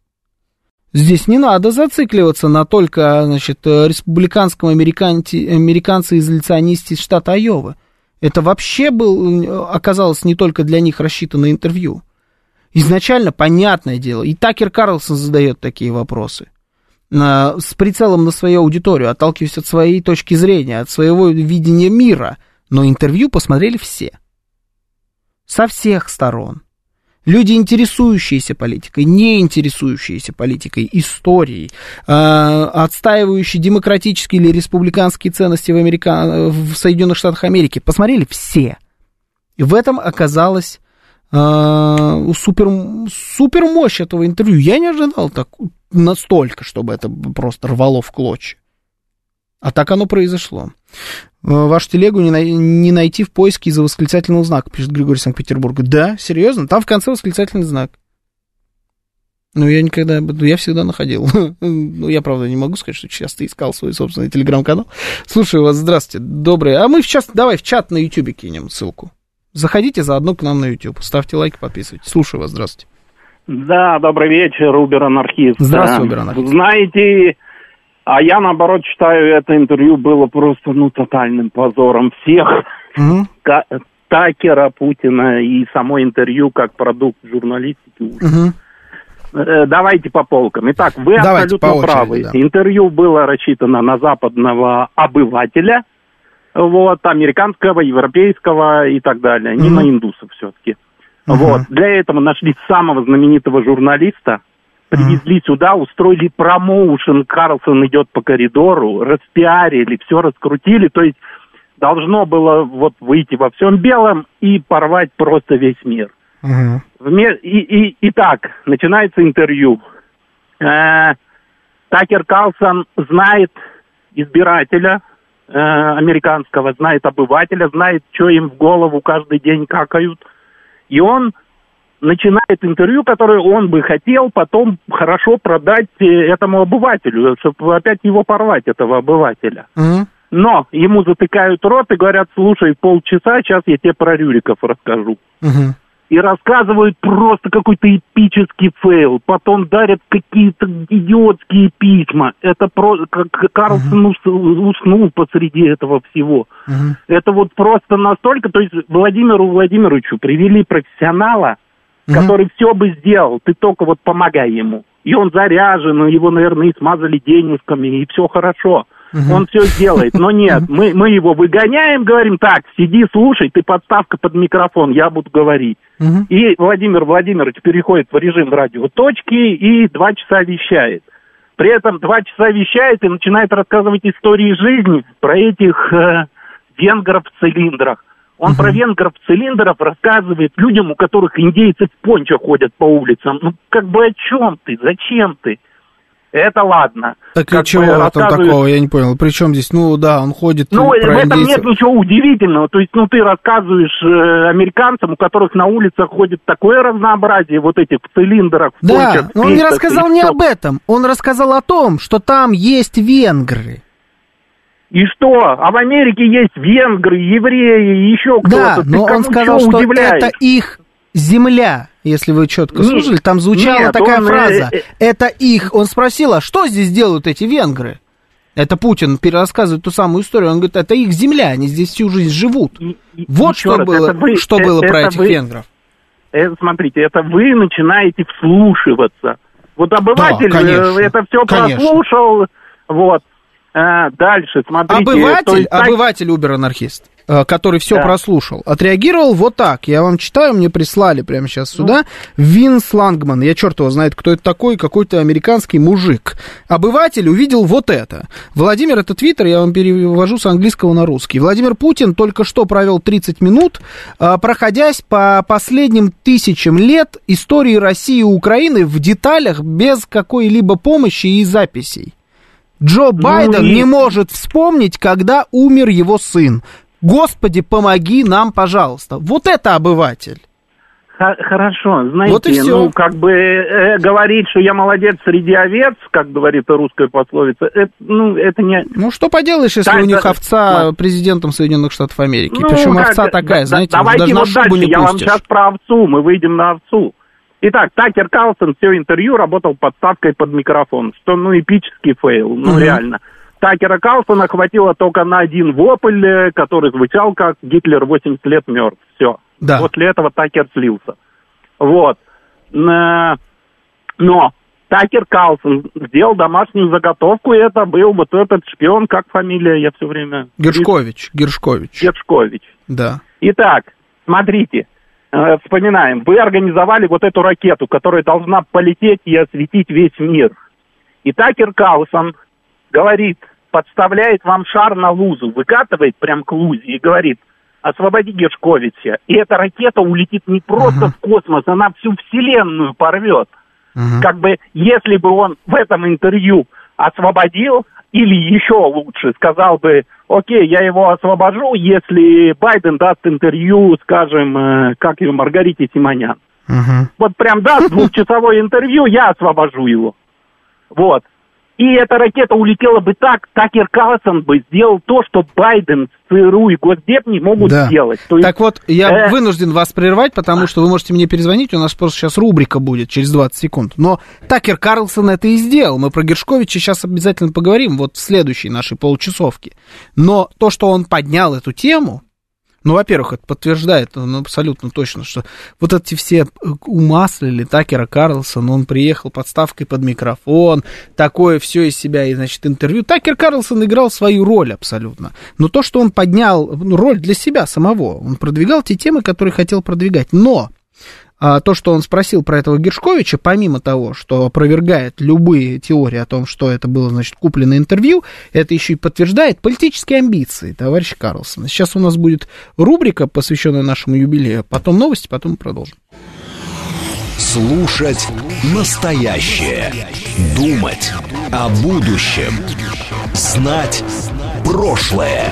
Здесь не надо зацикливаться на только, значит, республиканском американце, американце-изоляционисте из штата Айова. Это вообще был, оказалось не только для них рассчитанное интервью. Изначально, понятное дело, и Такер Карлсон задает такие вопросы с прицелом на свою аудиторию, отталкиваясь от своей точки зрения, от своего видения мира. Но интервью посмотрели все. Со всех сторон. Люди, интересующиеся политикой, не интересующиеся политикой, историей, э, отстаивающие демократические или республиканские ценности в, Америка... в Соединенных Штатах Америки, посмотрели все. И в этом оказалось э, супер, супер мощь этого интервью. Я не ожидал так, настолько, чтобы это просто рвало в клочья. А так оно произошло. Э, вашу телегу не, най- не найти в поиске из-за восклицательного знака, пишет Григорий Санкт-Петербурга. Да, серьезно? Там в конце восклицательный знак. Ну, я никогда, я всегда находил. ну, я, правда, не могу сказать, что часто искал свой собственный телеграм-канал. Слушаю вас, здравствуйте, добрые. А мы сейчас, давай в чат на YouTube кинем ссылку. Заходите заодно к нам на YouTube, ставьте лайк, подписывайтесь. Слушаю вас, здравствуйте. Да, добрый вечер, Убер-анархист. Здравствуй, Убер-анархист. Знаете, а я, наоборот, считаю, это интервью было просто, ну, тотальным позором всех. Угу. Такера, Путина и само интервью как продукт журналистики. Угу. Давайте по полкам. Итак, вы Давайте абсолютно очереди, правы. Да. Интервью было рассчитано на западного обывателя, вот, американского, европейского и так далее, не на индусов все-таки. Uh-huh. Вот. Для этого нашли самого знаменитого журналиста, привезли uh-huh. сюда, устроили промоушен, Карлсон идет по коридору, распиарили, все раскрутили, то есть должно было вот выйти во всем белом и порвать просто весь мир. Uh-huh. И, и, и так, начинается интервью. Э, Такер Карлсон знает избирателя, э, американского, знает обывателя, знает, что им в голову каждый день какают. И он начинает интервью, которое он бы хотел потом хорошо продать э, этому обывателю, чтобы опять его порвать, этого обывателя. Mm-hmm. Но ему затыкают рот и говорят, слушай, полчаса, сейчас я тебе про Рюриков расскажу. Mm-hmm и рассказывают просто какой-то эпический фейл, потом дарят какие-то идиотские письма. Это про... как Карлсон uh-huh. уснул посреди этого всего. Uh-huh. Это вот просто настолько... То есть Владимиру Владимировичу привели профессионала, uh-huh. который все бы сделал, ты только вот помогай ему. И он заряжен, его, наверное, и смазали денежками, и все хорошо. Угу. Он все сделает. Но нет, мы, мы его выгоняем, говорим, так, сиди, слушай, ты подставка под микрофон, я буду говорить. Угу. И Владимир Владимирович переходит в режим радиоточки и два часа вещает. При этом два часа вещает и начинает рассказывать истории жизни про этих э, венгров в цилиндрах. Он угу. про венгров в цилиндрах рассказывает людям, у которых индейцы в пончо ходят по улицам. Ну, как бы о чем ты? Зачем ты? Это ладно. Так как и чего в этом такого, я не понял. Причем здесь, ну да, он ходит Ну, в этом индейцев. нет ничего удивительного. То есть, ну, ты рассказываешь э, американцам, у которых на улицах ходит такое разнообразие вот этих в цилиндрах, в Да, пончах, но он не рассказал не об этом. Он рассказал о том, что там есть венгры. И что? А в Америке есть венгры, евреи, еще кто-то. Да, Ты но он сказал, что удивляешь? это их земля, если вы четко слушали, там звучала нет, такая он, э, фраза. Э, это их. Он спросил, а что здесь делают эти венгры? Это Путин перерассказывает ту самую историю. Он говорит, это их земля, они здесь всю жизнь живут. И, вот что раз, было, вы, что это, было про этих вы, венгров. Это, смотрите, это вы начинаете вслушиваться. Вот обыватель да, конечно, это все конечно. прослушал, вот. А, дальше, смотрите. Обыватель, есть, обыватель Убер-анархист. Э, который все да. прослушал, отреагировал вот так. Я вам читаю, мне прислали прямо сейчас ну. сюда. Винс Лангман, я черт его знает, кто это такой, какой-то американский мужик. Обыватель увидел вот это. Владимир, это твиттер, я вам перевожу с английского на русский. Владимир Путин только что провел 30 минут, э, проходясь по последним тысячам лет истории России и Украины в деталях без какой-либо помощи и записей. Джо ну Байден и... не может вспомнить, когда умер его сын. Господи, помоги нам, пожалуйста. Вот это обыватель. Хорошо, знаете, вот ну, как бы э, говорить, что я молодец среди овец, как говорит русская пословица, это, ну, это не... Ну, что поделаешь, если так, у них овца да. президентом Соединенных Штатов Америки? Ну, Причем как, овца такая, да, знаете, давайте даже вот дальше, я вам сейчас про овцу, мы выйдем на овцу. Итак, Такер Карлсон все интервью работал подставкой под микрофон, что, ну, эпический фейл, ну, угу. реально. Такера Карлсона хватило только на один вопль, э, который звучал как «Гитлер 80 лет мертв». Все. Да. После этого Такер слился. Вот. Но Такер Карлсон сделал домашнюю заготовку, и это был вот этот шпион, как фамилия, я все время... Гершкович, Гершкович. Гершкович. Да. Итак, смотрите, э, вспоминаем, вы организовали вот эту ракету, которая должна полететь и осветить весь мир. И Такер Карлсон говорит, подставляет вам шар на лузу, выкатывает прям к лузе и говорит, освободи Гершковича. И эта ракета улетит не просто uh-huh. в космос, она всю Вселенную порвет. Uh-huh. Как бы, если бы он в этом интервью освободил, или еще лучше сказал бы, окей, я его освобожу, если Байден даст интервью, скажем, э, как ее, Маргарите Симонян. Uh-huh. Вот прям даст двухчасовое интервью, я освобожу его. Вот. И эта ракета улетела бы так, Такер Карлсон бы сделал то, что Байден, ЦРУ и Госдеп не могут да. сделать. То есть, так вот, я э... вынужден вас прервать, потому что вы можете мне перезвонить, у нас просто сейчас рубрика будет через 20 секунд. Но Такер Карлсон это и сделал. Мы про Гершковича сейчас обязательно поговорим, вот в следующей нашей получасовке. Но то, что он поднял эту тему, ну, во-первых, это подтверждает ну, абсолютно точно, что вот эти все умаслили Такера Карлсона, он приехал подставкой под микрофон, такое все из себя, и, значит, интервью. Такер Карлсон играл свою роль абсолютно. Но то, что он поднял ну, роль для себя самого, он продвигал те темы, которые хотел продвигать. Но то, что он спросил про этого Гершковича, помимо того, что опровергает любые теории о том, что это было, значит, купленное интервью, это еще и подтверждает политические амбиции товарища Карлсона. Сейчас у нас будет рубрика, посвященная нашему юбилею, потом новости, потом продолжим. Слушать настоящее. Думать о будущем. Знать Прошлое.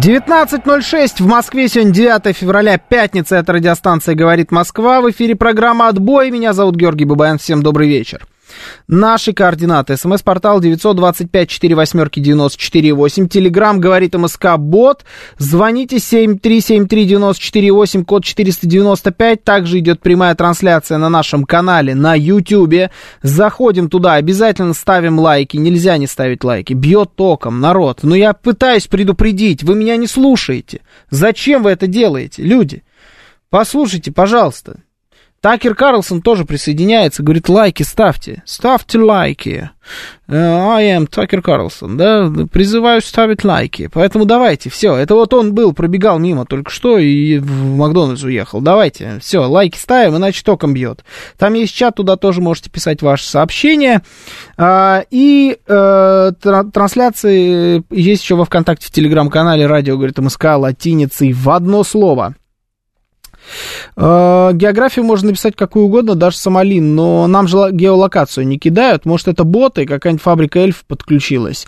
19.06 в Москве, сегодня 9 февраля, пятница, это радиостанция «Говорит Москва», в эфире программа «Отбой», меня зовут Георгий Бабаян, всем добрый вечер. Наши координаты. СМС-портал 925-48-94-8. Телеграмм говорит МСК Бот. Звоните 7373948, код 495. Также идет прямая трансляция на нашем канале на YouTube. Заходим туда, обязательно ставим лайки. Нельзя не ставить лайки. Бьет током, народ. Но я пытаюсь предупредить, вы меня не слушаете. Зачем вы это делаете, люди? Послушайте, пожалуйста. Такер Карлсон тоже присоединяется, говорит, лайки ставьте, ставьте лайки. Uh, I am Такер Карлсон, да, призываю ставить лайки. Поэтому давайте, все, это вот он был, пробегал мимо только что и в Макдональдс уехал. Давайте, все, лайки ставим, иначе током бьет. Там есть чат, туда тоже можете писать ваши сообщения. Uh, и uh, трансляции есть еще во ВКонтакте, в Телеграм-канале радио, говорит МСК, латиницей в одно слово. Э, географию можно написать какую угодно, даже Сомалин, но нам же геолокацию не кидают. Может, это боты, какая-нибудь фабрика эльф подключилась.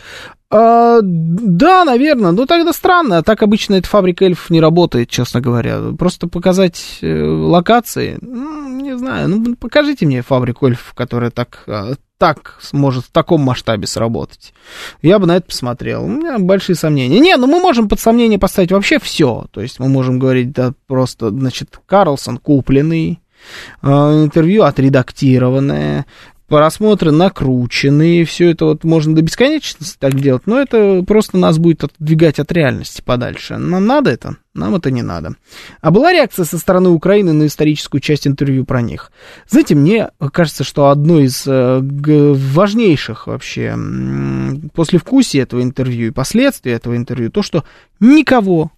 А, да, наверное. Ну, тогда странно. Так обычно эта фабрика эльфов не работает, честно говоря. Просто показать э, локации, ну, не знаю. Ну, покажите мне фабрику эльфов, которая так, а, так сможет в таком масштабе сработать. Я бы на это посмотрел. У меня большие сомнения. Не, ну мы можем под сомнение поставить вообще все. То есть мы можем говорить, да, просто, значит, Карлсон купленный, э, интервью отредактированное, просмотры накрученные, все это вот можно до бесконечности так делать, но это просто нас будет отдвигать от реальности подальше. Нам надо это? Нам это не надо. А была реакция со стороны Украины на историческую часть интервью про них? Знаете, мне кажется, что одно из э, важнейших вообще послевкусий этого интервью и последствий этого интервью то, что никого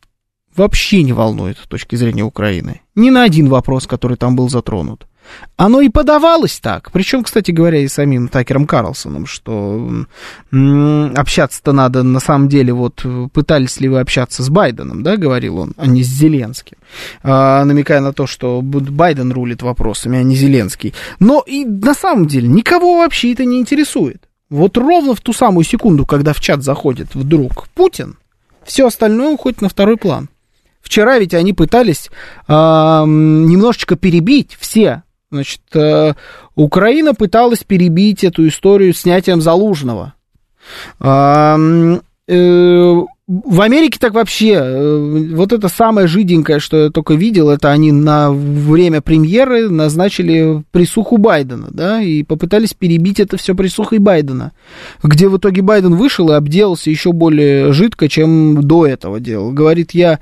вообще не волнует с точки зрения Украины. Ни на один вопрос, который там был затронут. Оно и подавалось так. Причем, кстати говоря, и самим Такером Карлсоном, что общаться-то надо на самом деле, вот пытались ли вы общаться с Байденом, да, говорил он, а не с Зеленским, а, намекая на то, что Байден рулит вопросами, а не Зеленский. Но и на самом деле никого вообще это не интересует. Вот ровно в ту самую секунду, когда в чат заходит вдруг Путин, все остальное уходит на второй план. Вчера ведь они пытались э, немножечко перебить все Значит, э, Украина пыталась перебить эту историю снятием Залужного. Э, в Америке так вообще, э, вот это самое жиденькое, что я только видел, это они на время премьеры назначили присуху Байдена, да, и попытались перебить это все присухой Байдена, где в итоге Байден вышел и обделался еще более жидко, чем до этого делал. Говорит, я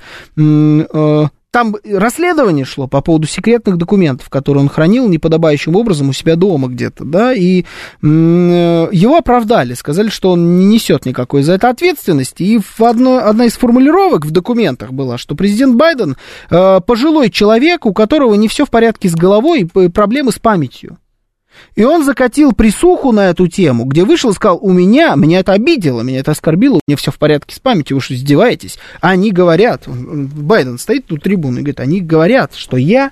там расследование шло по поводу секретных документов, которые он хранил неподобающим образом у себя дома где-то, да, и его оправдали, сказали, что он не несет никакой за это ответственности, и в одно, одна из формулировок в документах была, что президент Байден э, пожилой человек, у которого не все в порядке с головой, проблемы с памятью. И он закатил присуху на эту тему, где вышел и сказал, у меня, меня это обидело, меня это оскорбило, мне все в порядке с памятью, вы что, издеваетесь? Они говорят, Байден стоит тут трибуны и говорит, они говорят, что я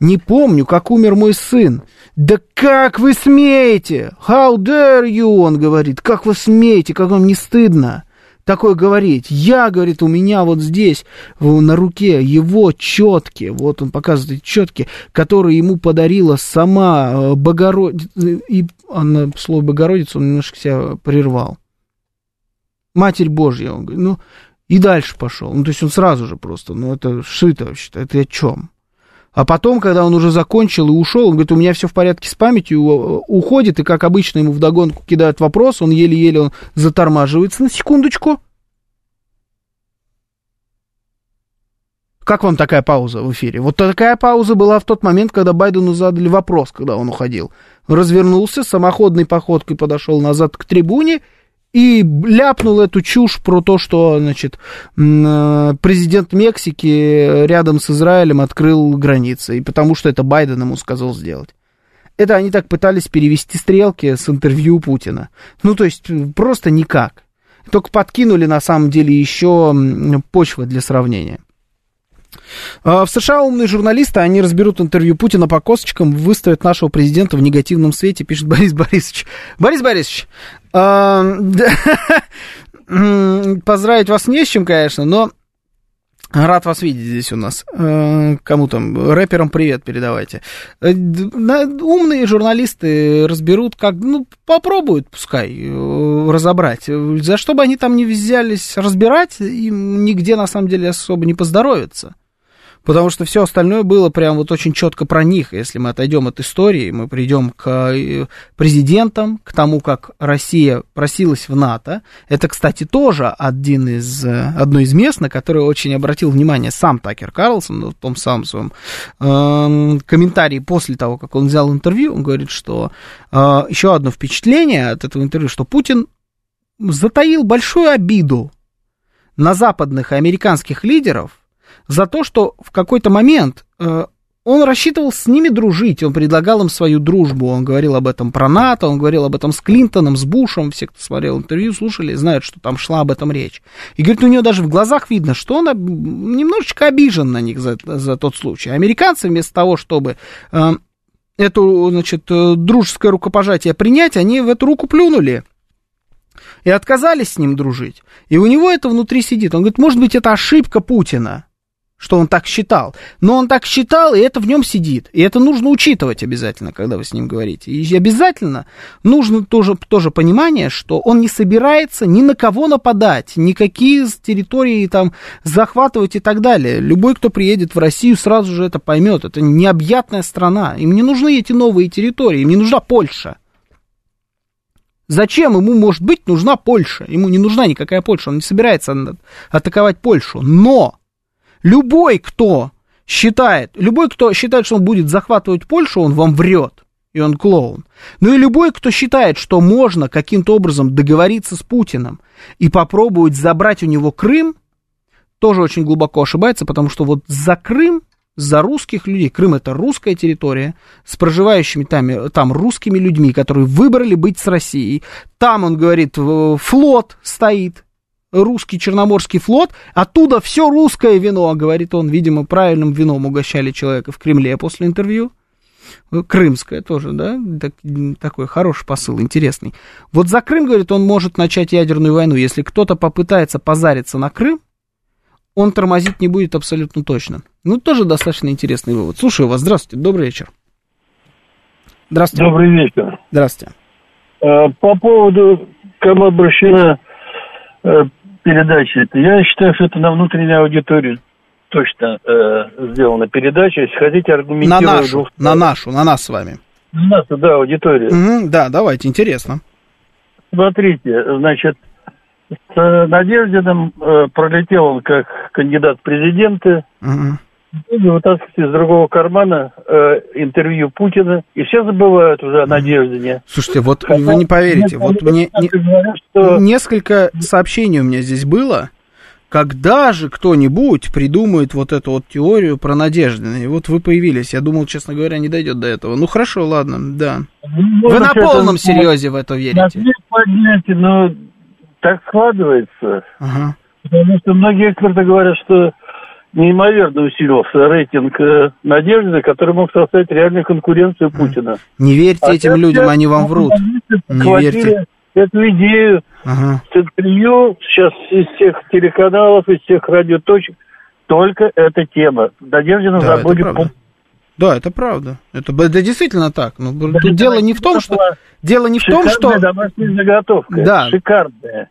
не помню, как умер мой сын. Да как вы смеете? How dare you, он говорит, как вы смеете, как вам не стыдно? Такое говорить. Я, говорит, у меня вот здесь на руке его четки, вот он показывает четки, которые ему подарила сама э, Богородица, и она, слово Богородица он немножко себя прервал. Матерь Божья, он говорит, ну, и дальше пошел. Ну, то есть он сразу же просто, ну, это что это вообще-то, это о чем? А потом, когда он уже закончил и ушел, он говорит, у меня все в порядке с памятью, уходит, и как обычно ему вдогонку кидают вопрос, он еле-еле он затормаживается на секундочку. Как вам такая пауза в эфире? Вот такая пауза была в тот момент, когда Байдену задали вопрос, когда он уходил. Развернулся, самоходной походкой подошел назад к трибуне и ляпнул эту чушь про то, что, значит, э, президент Мексики рядом с Израилем открыл границы, и потому что это Байден ему сказал сделать. Это они так пытались перевести стрелки с интервью Путина. Ну, то есть, просто никак. Только подкинули, на самом деле, еще почвы для сравнения. А, в США умные журналисты, они разберут интервью Путина по косточкам, выставят нашего президента в негативном свете, пишет Борис Борисович. Борис Борисович, а, поздравить вас не с чем, конечно, но Рад вас видеть здесь у нас. А, кому там, рэперам привет передавайте. Э, умные журналисты разберут, как, ну, попробуют, пускай, э, разобрать. За что бы они там не взялись разбирать, им нигде, на самом деле, особо не поздоровится потому что все остальное было прям вот очень четко про них. Если мы отойдем от истории, мы придем к э, президентам, к тому, как Россия просилась в НАТО. Это, кстати, тоже один из, э, одно из мест, на которое очень обратил внимание сам Такер Карлсон в том самом своем э, комментарии после того, как он взял интервью. Он говорит, что э, еще одно впечатление от этого интервью, что Путин затаил большую обиду на западных и американских лидеров, за то, что в какой-то момент э, он рассчитывал с ними дружить, он предлагал им свою дружбу, он говорил об этом про НАТО, он говорил об этом с Клинтоном, с Бушем, все, кто смотрел интервью, слушали, знают, что там шла об этом речь. И говорит, у него даже в глазах видно, что он немножечко обижен на них за, за тот случай. Американцы вместо того, чтобы э, эту, значит, э, дружеское рукопожатие принять, они в эту руку плюнули и отказались с ним дружить. И у него это внутри сидит. Он говорит, может быть, это ошибка Путина что он так считал. Но он так считал, и это в нем сидит. И это нужно учитывать обязательно, когда вы с ним говорите. И обязательно нужно тоже, тоже понимание, что он не собирается ни на кого нападать, никакие территории там захватывать и так далее. Любой, кто приедет в Россию, сразу же это поймет. Это необъятная страна. Им не нужны эти новые территории, им не нужна Польша. Зачем ему, может быть, нужна Польша? Ему не нужна никакая Польша, он не собирается атаковать Польшу. Но Любой, кто считает, любой, кто считает, что он будет захватывать Польшу, он вам врет, и он клоун. Ну и любой, кто считает, что можно каким-то образом договориться с Путиным и попробовать забрать у него Крым, тоже очень глубоко ошибается, потому что вот за Крым, за русских людей, Крым это русская территория, с проживающими там, там русскими людьми, которые выбрали быть с Россией. Там, он говорит, флот стоит, русский Черноморский флот, оттуда все русское вино, говорит он, видимо, правильным вином угощали человека в Кремле после интервью. Крымское тоже, да, так, такой хороший посыл, интересный. Вот за Крым, говорит, он может начать ядерную войну. Если кто-то попытается позариться на Крым, он тормозить не будет абсолютно точно. Ну, тоже достаточно интересный вывод. Слушаю вас, здравствуйте, добрый вечер. Здравствуйте. Добрый вечер. Здравствуйте. Э, по поводу, кому обращена э, передачи. Я считаю, что это на внутреннюю аудиторию точно э, сделана передача. Если хотите аргументировать... На нашу, двух... на нашу, на нас с вами. На нашу, да, аудиторию. Угу, да, давайте, интересно. Смотрите, значит, с Надеждиным э, пролетел он как кандидат в президенты. Угу. Люди вытаскивают из другого кармана э, интервью Путина, и все забывают уже о Надеждине. Слушайте, вот Хотя, вы не поверите, вот мне не, говорят, что... несколько сообщений у меня здесь было, когда же кто-нибудь придумает вот эту вот теорию про Надеждина? И вот вы появились. Я думал, честно говоря, не дойдет до этого. Ну хорошо, ладно, да. Ну, вы на полном это, серьезе в это верите? Подняйте, но так складывается. Ага. Потому что многие эксперты говорят, что неимоверно усилился рейтинг э, Надежды, который мог составить реальную конкуренцию Путина. Не верьте а этим людям, они вам врут. Не верьте. Эту идею ага. интервью сейчас из всех телеканалов, из всех радиоточек, только эта тема. Надеждина да, забудет да, это правда. Это, это действительно так. Но ну, да, дело не в том, что... Дело не в том, что... домашняя заготовка. Да. Шикарная.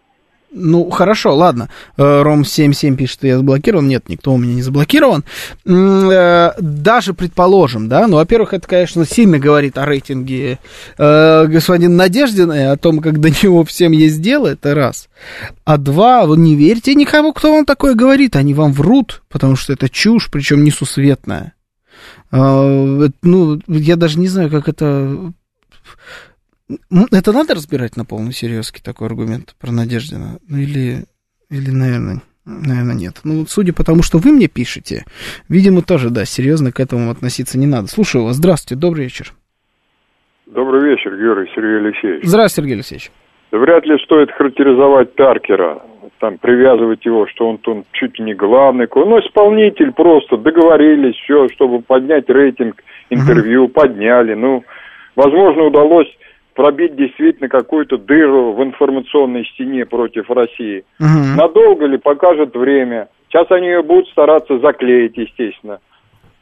Ну, хорошо, ладно. Э, Ром77 пишет, что я заблокирован. Нет, никто у меня не заблокирован. Э, даже предположим, да, ну, во-первых, это, конечно, сильно говорит о рейтинге э, господина Надеждина, о том, как до него всем есть дело, это раз. А два, вы не верьте никому, кто вам такое говорит, они вам врут, потому что это чушь, причем несусветная. Ну, я даже не знаю, как это Это надо разбирать на полную серьезке, такой аргумент про Надеждина? Ну или, или наверное, наверное, нет. Ну, судя по тому, что вы мне пишете, видимо, тоже, да, серьезно к этому относиться не надо. Слушаю вас. Здравствуйте, добрый вечер. Добрый вечер, Георгий Сергей Алексеевич. Здравствуйте, Сергей Алексеевич. Да вряд ли стоит характеризовать Таркера, там, привязывать его, что он, он чуть ли не главный. Ну, исполнитель просто, договорились, все, чтобы поднять рейтинг интервью, угу. подняли. Ну, возможно, удалось пробить действительно какую-то дыру в информационной стене против России. Угу. Надолго ли, покажет время. Сейчас они ее будут стараться заклеить, естественно.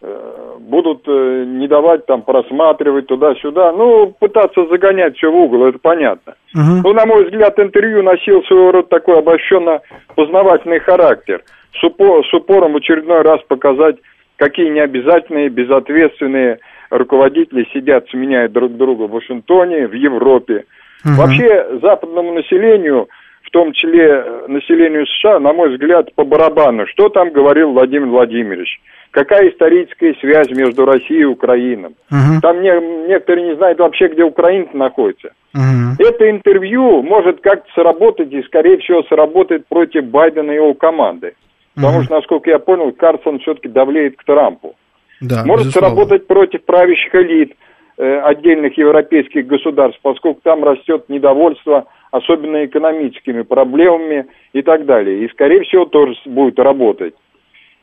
Э, будут э, не давать там просматривать туда-сюда. Ну, пытаться загонять все в угол, это понятно. Угу. Ну, на мой взгляд, интервью носил своего рода такой обобщенно познавательный характер. С, упор, с упором очередной раз показать, какие необязательные, безответственные руководители сидят, сменяют друг друга в Вашингтоне, в Европе. Угу. Вообще западному населению, в том числе э, населению США, на мой взгляд, по барабану. Что там говорил Владимир Владимирович? Какая историческая связь между Россией и Украиной? Угу. Там не, некоторые не знают вообще, где Украина находится. Угу. Это интервью может как-то сработать и, скорее всего, сработает против Байдена и его команды. Потому угу. что, насколько я понял, Карсон все-таки давлеет к Трампу. Да, Может безусловно. сработать против правящих элит э, отдельных европейских государств, поскольку там растет недовольство, особенно экономическими проблемами и так далее. И, скорее всего, тоже будет работать.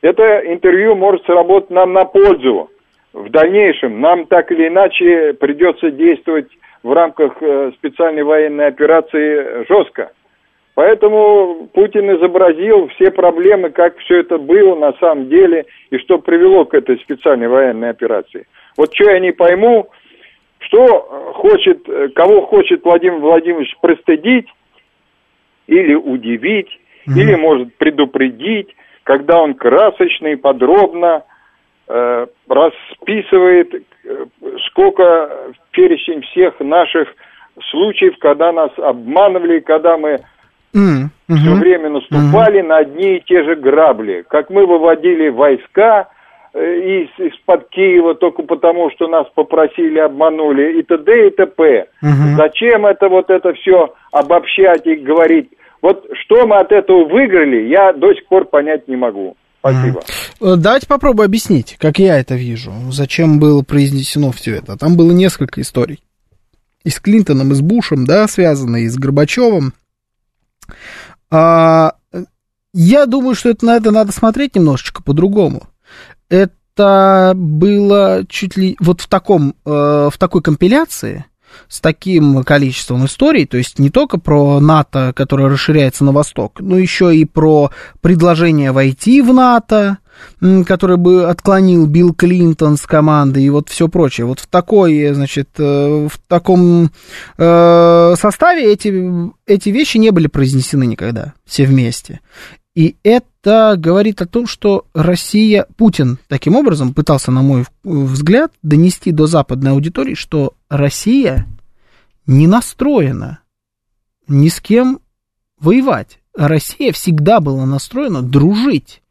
Это интервью может сработать нам на пользу. В дальнейшем нам так или иначе придется действовать в рамках э, специальной военной операции жестко. Поэтому Путин изобразил все проблемы, как все это было на самом деле и что привело к этой специальной военной операции. Вот что я не пойму, что хочет, кого хочет Владимир Владимирович пристыдить или удивить, mm-hmm. или может предупредить, когда он красочно и подробно э, расписывает, э, сколько перечень всех наших случаев, когда нас обманывали, когда мы mm-hmm. все время наступали mm-hmm. на одни и те же грабли. Как мы выводили войска э, из, из-под Киева только потому, что нас попросили, обманули и т.д. и т.п. Mm-hmm. Зачем это вот это все обобщать и говорить? Вот что мы от этого выиграли, я до сих пор понять не могу. Спасибо. Mm. Давайте попробую объяснить, как я это вижу. Зачем было произнесено все это. Там было несколько историй. И с Клинтоном, и с Бушем, да, связанные, и с Горбачевым. А, я думаю, что это, на это надо смотреть немножечко по-другому. Это было чуть ли вот в таком, э, в такой компиляции с таким количеством историй, то есть не только про НАТО, которое расширяется на восток, но еще и про предложение войти в НАТО, который бы отклонил Билл Клинтон с команды и вот все прочее. Вот в такой, значит, э, в таком э, составе эти, эти вещи не были произнесены никогда, все вместе. И это говорит о том, что Россия, Путин таким образом пытался, на мой взгляд, донести до западной аудитории, что Россия не настроена ни с кем воевать. Россия всегда была настроена дружить.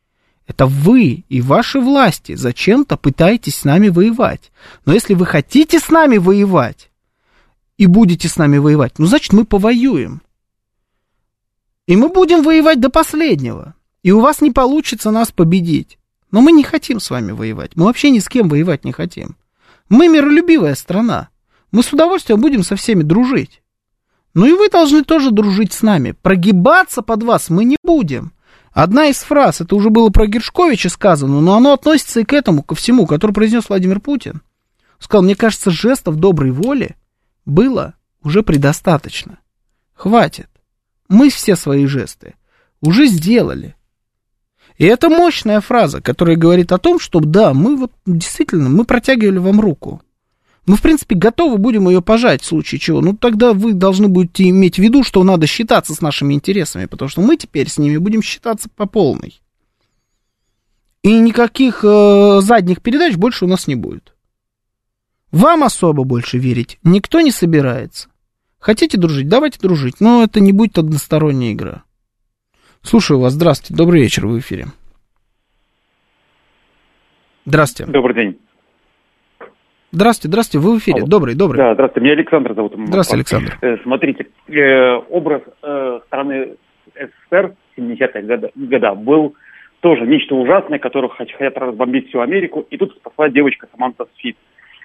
Это вы и ваши власти зачем-то пытаетесь с нами воевать. Но если вы хотите с нами воевать и будете с нами воевать, ну, значит, мы повоюем. И мы будем воевать до последнего. И у вас не получится нас победить. Но мы не хотим с вами воевать. Мы вообще ни с кем воевать не хотим. Мы миролюбивая страна. Мы с удовольствием будем со всеми дружить. Ну и вы должны тоже дружить с нами. Прогибаться под вас мы не будем. Одна из фраз, это уже было про Гершковича сказано, но оно относится и к этому, ко всему, который произнес Владимир Путин. Сказал, мне кажется, жестов доброй воли было уже предостаточно. Хватит. Мы все свои жесты уже сделали. И это мощная фраза, которая говорит о том, что да, мы вот действительно, мы протягивали вам руку. Мы, в принципе, готовы будем ее пожать в случае чего. Ну, тогда вы должны будете иметь в виду, что надо считаться с нашими интересами, потому что мы теперь с ними будем считаться по полной. И никаких э, задних передач больше у нас не будет. Вам особо больше верить никто не собирается. Хотите дружить? Давайте дружить, но это не будет односторонняя игра. Слушаю вас. Здравствуйте. Добрый вечер. В эфире. Здравствуйте. Добрый день. Здравствуйте, здравствуйте, вы в эфире. Алло. Добрый, добрый. Да, здравствуйте, меня Александр зовут. Здравствуйте, Александр. Э, смотрите, э, образ э, страны СССР 70-х годов года был тоже нечто ужасное, которое хотят разбомбить всю Америку. И тут спасла девочка Саманта Сфит,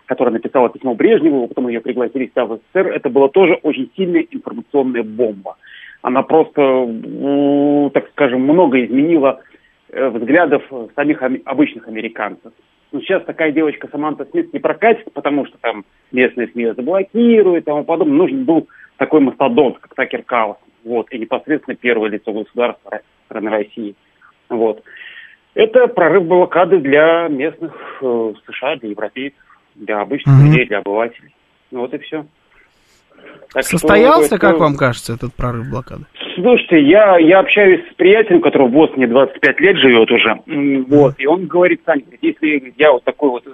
которая написала письмо Брежневу, потом ее пригласили в СССР. Это была тоже очень сильная информационная бомба. Она просто, так скажем, много изменила э, взглядов самих обычных американцев. Но сейчас такая девочка Саманта Смит не прокатит, потому что там местные СМИ заблокируют и тому подобное. Нужен был такой мастодонт, как Такер Карлсон. Вот, и непосредственно первое лицо государства страны России. Вот. Это прорыв блокады для местных э, США, для европейцев, для обычных mm-hmm. людей, для обывателей. Ну вот и все. Так Состоялся, что, как вам кажется, этот прорыв блокады? Слушайте, я, я общаюсь с приятелем, который в Бостоне 25 лет живет уже, вот, и он говорит, Саня, если я вот такой вот э,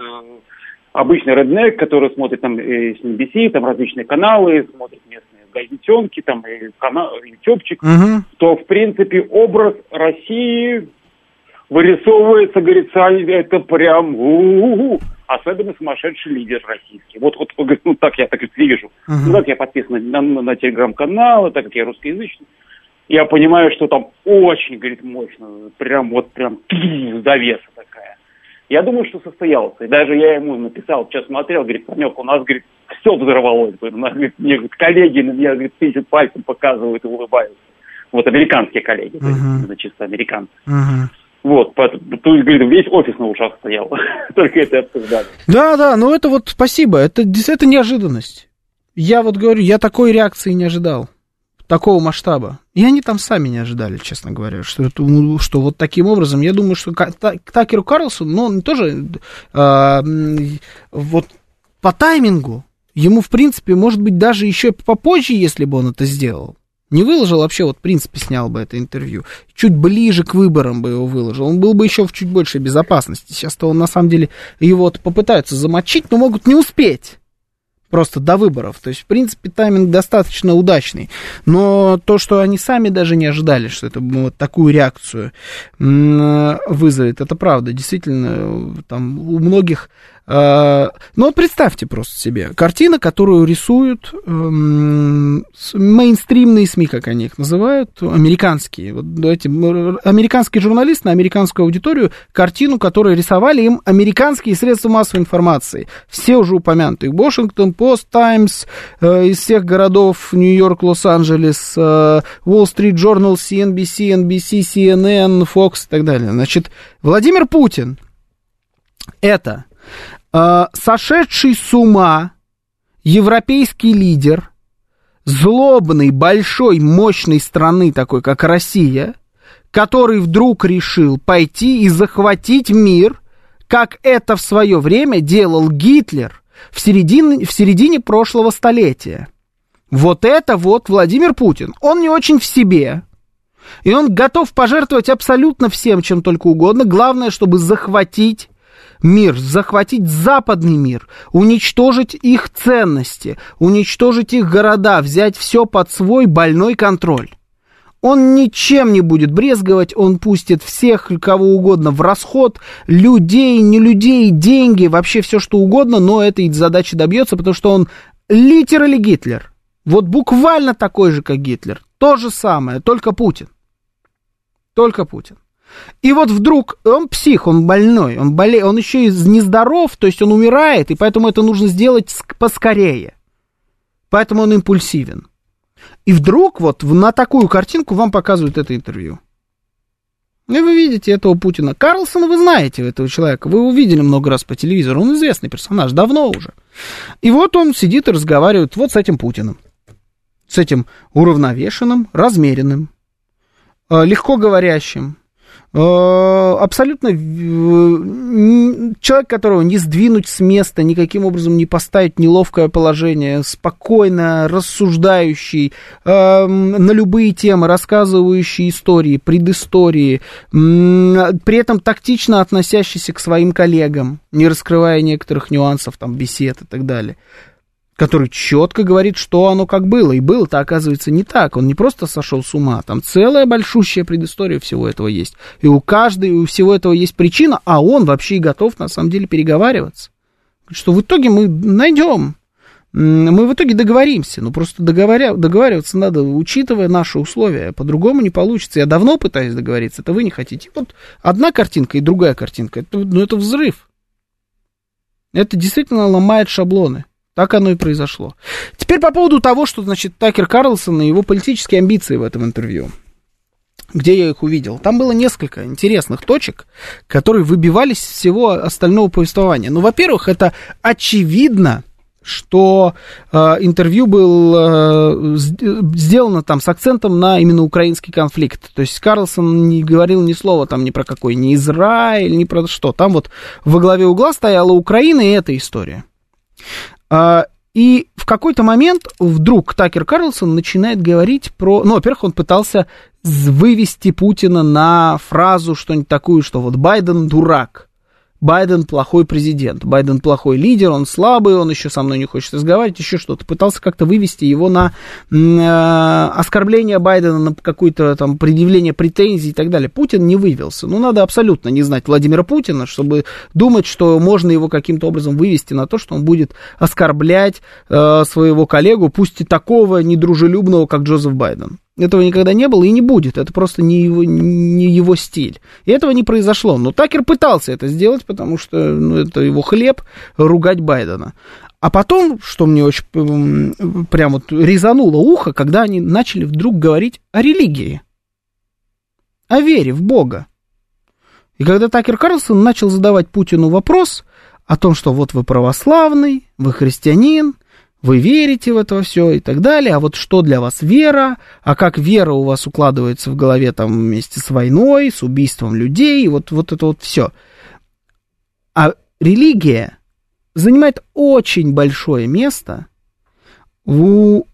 обычный реднек, который смотрит там э, с NBC, там различные каналы, смотрит местные газетенки, там, и канал, ютубчик, угу. то, в принципе, образ России вырисовывается, говорится, это прям у-у-у. Особенно сумасшедший лидер российский. Вот, вот, вот ну так я так и вижу. Uh-huh. Ну так я подписан на, на, на телеграм-каналы, так как я русскоязычный. Я понимаю, что там очень, говорит, мощно, прям вот прям завеса такая. Я думаю, что состоялся. И даже я ему написал, сейчас смотрел, говорит, Санек, у нас, говорит, все взорвалось. У нас, говорит, мне говорит, коллеги на меня, говорит, тысячу пальцем показывают и улыбаются. Вот американские коллеги, uh-huh. это чисто американцы. Uh-huh. Вот, то есть, говорит, весь офис на ушах стоял, только это обсуждали. Да, да, ну это вот спасибо, это, это неожиданность. Я вот говорю, я такой реакции не ожидал, такого масштаба. И они там сами не ожидали, честно говоря, что, ну, что вот таким образом, я думаю, что Такеру Карлсону, ну, он тоже э, вот по таймингу, ему, в принципе, может быть, даже еще попозже, если бы он это сделал, не выложил, вообще вот в принципе снял бы это интервью. Чуть ближе к выборам бы его выложил. Он был бы еще в чуть большей безопасности. Сейчас-то он на самом деле его попытаются замочить, но могут не успеть просто до выборов. То есть, в принципе, тайминг достаточно удачный. Но то, что они сами даже не ожидали, что это вот такую реакцию вызовет, это правда. Действительно, там у многих а, ну вот представьте просто себе, картина, которую рисуют эм, мейнстримные СМИ, как они их называют, американские. Вот эти, американские журналисты на американскую аудиторию картину, которую рисовали им американские средства массовой информации. Все уже упомянутые. Washington Post, Times, э, из всех городов Нью-Йорк, Лос-Анджелес, э, Wall Street Journal, CNBC, NBC, CNN, Fox и так далее. Значит, Владимир Путин это э, сошедший с ума европейский лидер злобной, большой, мощной страны, такой как Россия, который вдруг решил пойти и захватить мир, как это в свое время делал Гитлер в середине, в середине прошлого столетия. Вот это вот Владимир Путин. Он не очень в себе. И он готов пожертвовать абсолютно всем, чем только угодно. Главное, чтобы захватить мир, захватить западный мир, уничтожить их ценности, уничтожить их города, взять все под свой больной контроль. Он ничем не будет брезговать, он пустит всех, кого угодно в расход, людей, не людей, деньги, вообще все что угодно, но этой задачи добьется, потому что он литер или Гитлер. Вот буквально такой же, как Гитлер. То же самое, только Путин. Только Путин. И вот вдруг он псих, он больной, он болеет, он еще и нездоров, то есть он умирает, и поэтому это нужно сделать поскорее. Поэтому он импульсивен. И вдруг вот на такую картинку вам показывают это интервью. И вы видите этого Путина. Карлсона вы знаете этого человека. Вы его видели много раз по телевизору. Он известный персонаж, давно уже. И вот он сидит и разговаривает вот с этим Путиным. С этим уравновешенным, размеренным, э, легко говорящим, абсолютно э, человек, которого не сдвинуть с места, никаким образом не поставить неловкое положение, спокойно рассуждающий э, на любые темы, рассказывающий истории, предыстории, при этом тактично относящийся к своим коллегам, не раскрывая некоторых нюансов, там, бесед и так далее который четко говорит, что оно как было. И было-то, оказывается, не так. Он не просто сошел с ума. Там целая большущая предыстория всего этого есть. И у каждой, у всего этого есть причина, а он вообще и готов, на самом деле, переговариваться. что в итоге мы найдем, мы в итоге договоримся. Ну, просто договоря, договариваться надо, учитывая наши условия. По-другому не получится. Я давно пытаюсь договориться, это вы не хотите. Вот одна картинка и другая картинка. Это, ну, это взрыв. Это действительно ломает шаблоны. Так оно и произошло. Теперь по поводу того, что, значит, Такер Карлсон и его политические амбиции в этом интервью. Где я их увидел? Там было несколько интересных точек, которые выбивались всего остального повествования. Ну, во-первых, это очевидно, что э, интервью было э, сделано там с акцентом на именно украинский конфликт. То есть Карлсон не говорил ни слова там ни про какой, ни Израиль, ни про что. Там вот во главе угла стояла Украина и эта история. А, и в какой-то момент вдруг Такер Карлсон начинает говорить про... Ну, во-первых, он пытался вывести Путина на фразу что-нибудь такую, что вот Байден дурак. Байден плохой президент, Байден плохой лидер, он слабый, он еще со мной не хочет разговаривать, еще что-то. Пытался как-то вывести его на э, оскорбление Байдена, на какое-то там предъявление претензий и так далее. Путин не вывелся. Ну, надо абсолютно не знать Владимира Путина, чтобы думать, что можно его каким-то образом вывести на то, что он будет оскорблять э, своего коллегу, пусть и такого недружелюбного, как Джозеф Байден. Этого никогда не было и не будет. Это просто не его, не его стиль. И этого не произошло. Но Такер пытался это сделать, потому что ну, это его хлеб ругать Байдена. А потом, что мне очень прям вот резануло ухо, когда они начали вдруг говорить о религии, о вере в Бога. И когда Такер Карлсон начал задавать Путину вопрос о том, что вот вы православный, вы христианин, вы верите в это все и так далее, а вот что для вас вера, а как вера у вас укладывается в голове там вместе с войной, с убийством людей, вот, вот это вот все. А религия занимает очень большое место у,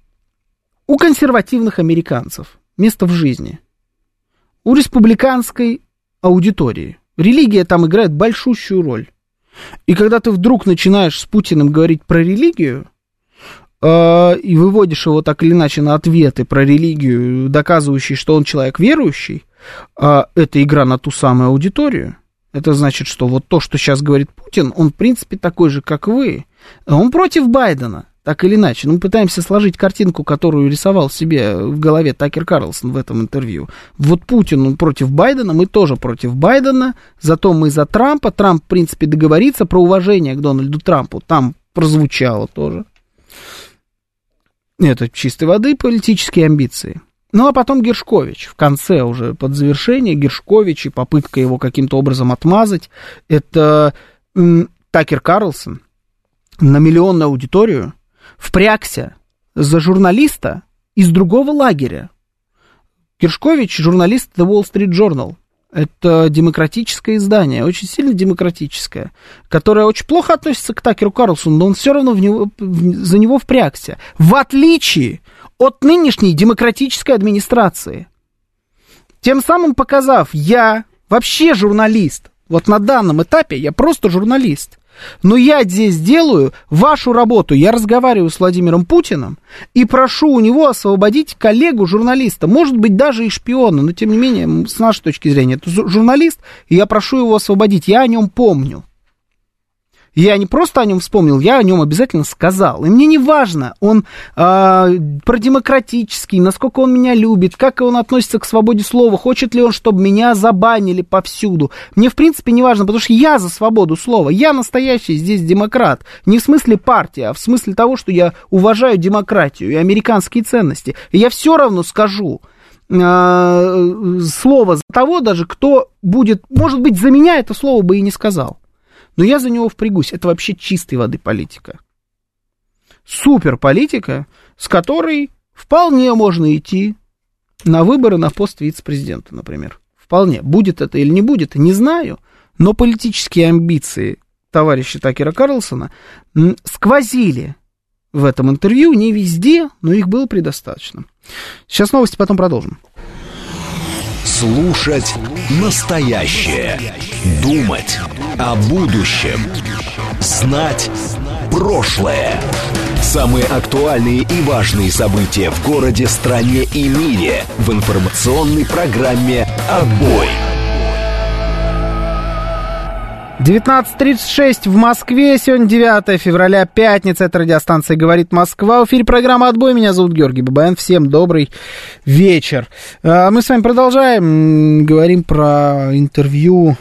у консервативных американцев, место в жизни, у республиканской аудитории. Религия там играет большущую роль. И когда ты вдруг начинаешь с Путиным говорить про религию, э, и выводишь его так или иначе на ответы про религию, доказывающие, что он человек верующий, э, это игра на ту самую аудиторию. Это значит, что вот то, что сейчас говорит Путин, он в принципе такой же, как вы. Он против Байдена, так или иначе. Ну, мы пытаемся сложить картинку, которую рисовал себе в голове Такер Карлсон в этом интервью. Вот Путин он против Байдена, мы тоже против Байдена, зато мы за Трампа. Трамп, в принципе, договорится про уважение к Дональду Трампу. Там прозвучало тоже. Это чистой воды политические амбиции. Ну, а потом Гершкович. В конце уже под завершение Гершкович и попытка его каким-то образом отмазать. Это Такер Карлсон на миллионную аудиторию впрягся за журналиста из другого лагеря. Гершкович, журналист The Wall Street Journal. Это демократическое издание, очень сильно демократическое, которое очень плохо относится к Такеру Карлсону, но он все равно в него, в, за него впрягся. В отличие от нынешней демократической администрации. Тем самым показав, я вообще журналист. Вот на данном этапе я просто журналист. Но я здесь делаю вашу работу. Я разговариваю с Владимиром Путиным и прошу у него освободить коллегу-журналиста, может быть, даже и шпиона, но тем не менее, с нашей точки зрения, это журналист, и я прошу его освободить. Я о нем помню. Я не просто о нем вспомнил, я о нем обязательно сказал. И мне не важно, он э, продемократический, насколько он меня любит, как он относится к свободе слова, хочет ли он, чтобы меня забанили повсюду. Мне, в принципе, не важно, потому что я за свободу слова. Я настоящий здесь демократ. Не в смысле партии, а в смысле того, что я уважаю демократию и американские ценности. И я все равно скажу э, слово за того даже, кто будет, может быть, за меня это слово бы и не сказал. Но я за него впрягусь. Это вообще чистой воды политика. Супер политика, с которой вполне можно идти на выборы на пост вице-президента, например. Вполне. Будет это или не будет, не знаю. Но политические амбиции товарища Такера Карлсона сквозили в этом интервью не везде, но их было предостаточно. Сейчас новости, потом продолжим. Слушать настоящее. Думать о будущем. Знать прошлое. Самые актуальные и важные события в городе, стране и мире в информационной программе «Отбой». 19.36 в Москве. Сегодня 9 февраля, пятница. Это радиостанция «Говорит Москва». В эфире программа «Отбой». Меня зовут Георгий Бабаян. Всем добрый вечер. А, мы с вами продолжаем. Говорим про интервью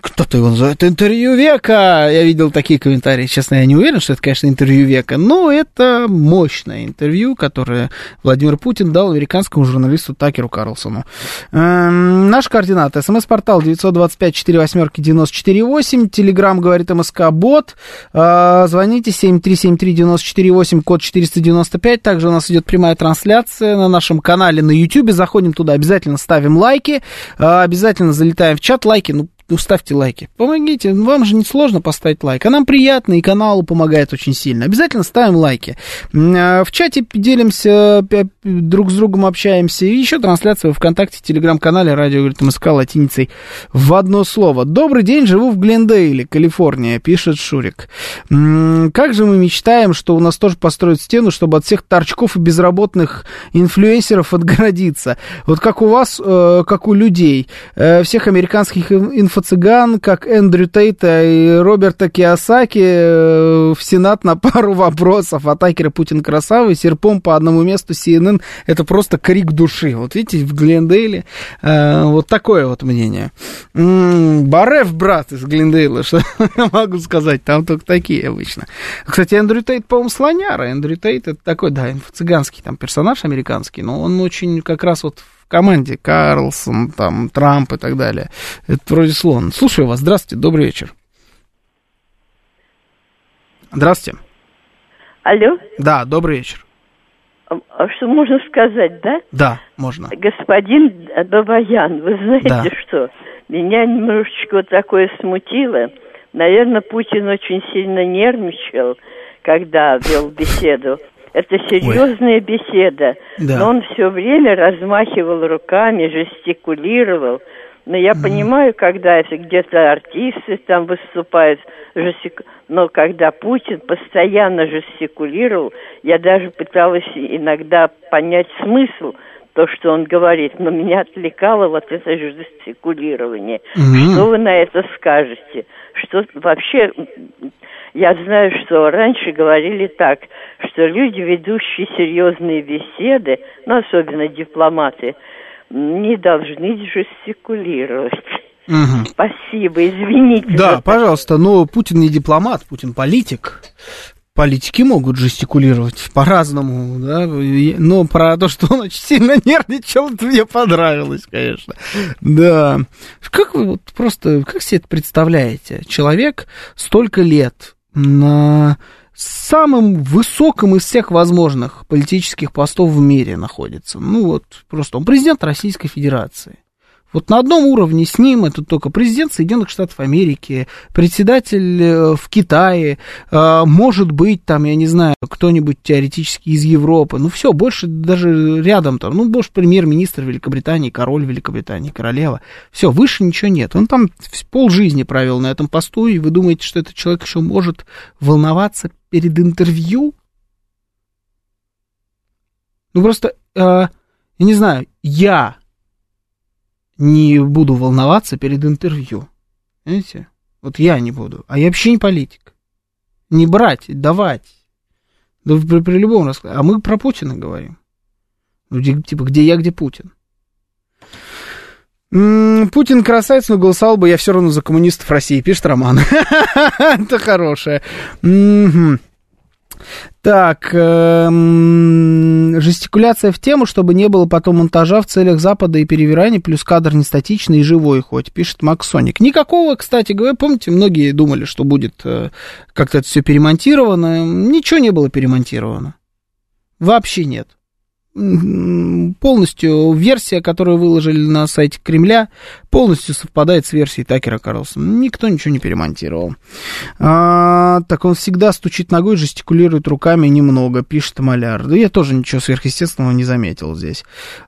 кто-то его называет интервью века. Я видел такие комментарии. Честно, я не уверен, что это, конечно, интервью века, но это мощное интервью, которое Владимир Путин дал американскому журналисту Такеру Карлсону. Эм, наш координат. СМС-портал 925-48-94-8. Телеграмм говорит МСК Бот. Э, звоните 7373-94-8, код 495. Также у нас идет прямая трансляция на нашем канале на YouTube. Заходим туда, обязательно ставим лайки. Э, обязательно залетаем в чат. Лайки, ну, ну, ставьте лайки. Помогите, вам же не сложно поставить лайк, а нам приятно, и каналу помогает очень сильно. Обязательно ставим лайки. А, в чате делимся, друг с другом общаемся, и еще трансляция в ВКонтакте, Телеграм-канале «Радио говорит МСК» латиницей в одно слово. Добрый день, живу в Глендейле, Калифорния, пишет Шурик. Как же мы мечтаем, что у нас тоже построят стену, чтобы от всех торчков и безработных инфлюенсеров отгородиться. Вот как у вас, э, как у людей, э, всех американских инфлюенсеров инфо-цыган, как Эндрю Тейта и Роберта Киосаки э, в Сенат на пару вопросов. Атакеры Путин красавый, серпом по одному месту CNN. Это просто крик души. Вот видите, в Глендейле э, вот такое вот мнение. М-м, Барев, брат, из Глендейла, что я могу сказать, там только такие обычно. Кстати, Эндрю Тейт, по-моему, слоняра. Эндрю Тейт это такой, да, инфо-цыганский там персонаж американский, но он очень как раз вот команде Карлсон, там, Трамп и так далее. Это вроде слон. Слушаю вас. Здравствуйте, добрый вечер. Здравствуйте. Алло? Да, добрый вечер. А что можно сказать, да? Да, можно. Господин Бабаян, вы знаете да. что? Меня немножечко вот такое смутило. Наверное, Путин очень сильно нервничал, когда вел беседу. Это серьезная Ой. беседа. Да. Но он все время размахивал руками, жестикулировал. Но я mm. понимаю, когда это где-то артисты там выступают, жестик... но когда Путин постоянно жестикулировал, я даже пыталась иногда понять смысл то, что он говорит, но меня отвлекало вот это жестикулирование. Mm-hmm. Что вы на это скажете? Что вообще я знаю, что раньше говорили так, что люди, ведущие серьезные беседы, ну, особенно дипломаты, не должны жестикулировать. Угу. Спасибо, извините. Да, пожалуйста, но Путин не дипломат, Путин политик. Политики могут жестикулировать по-разному, да, но про то, что он очень сильно нервничал, это мне понравилось, конечно. Да. Как вы вот просто, как себе это представляете? Человек столько лет на самым высоком из всех возможных политических постов в мире находится. Ну вот, просто он президент Российской Федерации. Вот на одном уровне с ним это только президент Соединенных Штатов Америки, председатель э, в Китае, э, может быть, там, я не знаю, кто-нибудь теоретически из Европы. Ну, все, больше даже рядом там, ну, может, премьер-министр Великобритании, король Великобритании, королева. Все, выше ничего нет. Он там пол жизни провел на этом посту, и вы думаете, что этот человек еще может волноваться перед интервью? Ну, просто, э, я не знаю, я не буду волноваться перед интервью. Понимаете? Вот я не буду. А я вообще не политик. Не брать, давать. Да при, при любом раскладе. А мы про Путина говорим. Ну, типа, где я, где Путин. Путин красавец, но голосовал бы я все равно за коммунистов России, пишет Роман. Это хорошее. Так, эм, жестикуляция в тему, чтобы не было потом монтажа в целях Запада и перевирания, плюс кадр не статичный и живой хоть, пишет Максоник. Никакого, кстати говоря, помните, многие думали, что будет э, как-то это все перемонтировано. Ничего не было перемонтировано. Вообще нет полностью версия, которую выложили на сайте Кремля, полностью совпадает с версией Такера Карлсона. Никто ничего не перемонтировал. Так он всегда стучит ногой, жестикулирует руками немного, пишет Маляр. Да я тоже ничего сверхъестественного не заметил здесь.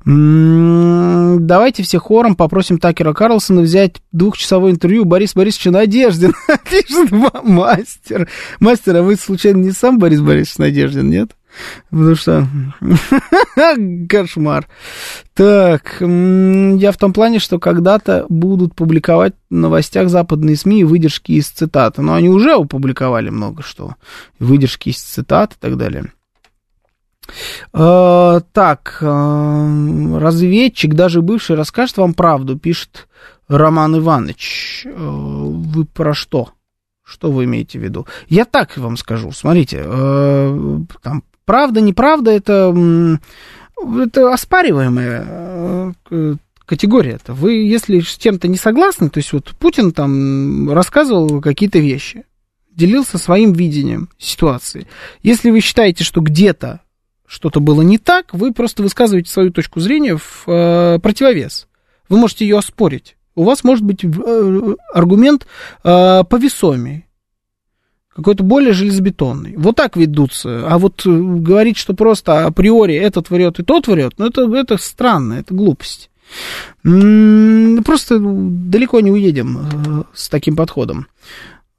М-м, давайте все хором попросим Такера Карлсона взять двухчасовое интервью Борис Борисовича Надеждин, пишет мастер. Мастер, а вы случайно не сам Борис Борисович Надеждин, нет? Потому что... Кошмар. Так, я в том плане, что когда-то будут публиковать в новостях западные СМИ выдержки из цитат. Но они уже опубликовали много что. Выдержки из цитат и так далее. Uh, так, uh, разведчик, даже бывший, расскажет вам правду, пишет Роман Иванович. Uh, вы про что? Что вы имеете в виду? Я так вам скажу. Смотрите, там Правда, неправда, это, это оспариваемая э, категория. -то. Вы, если с чем-то не согласны, то есть вот Путин там рассказывал какие-то вещи, делился своим видением ситуации. Если вы считаете, что где-то что-то было не так, вы просто высказываете свою точку зрения в э, противовес. Вы можете ее оспорить. У вас может быть э, аргумент э, повесомее какой-то более железобетонный. Вот так ведутся. А вот э, говорить, что просто априори этот врет и тот врет, ну это, это странно, это глупость. Просто далеко не уедем э, с таким подходом.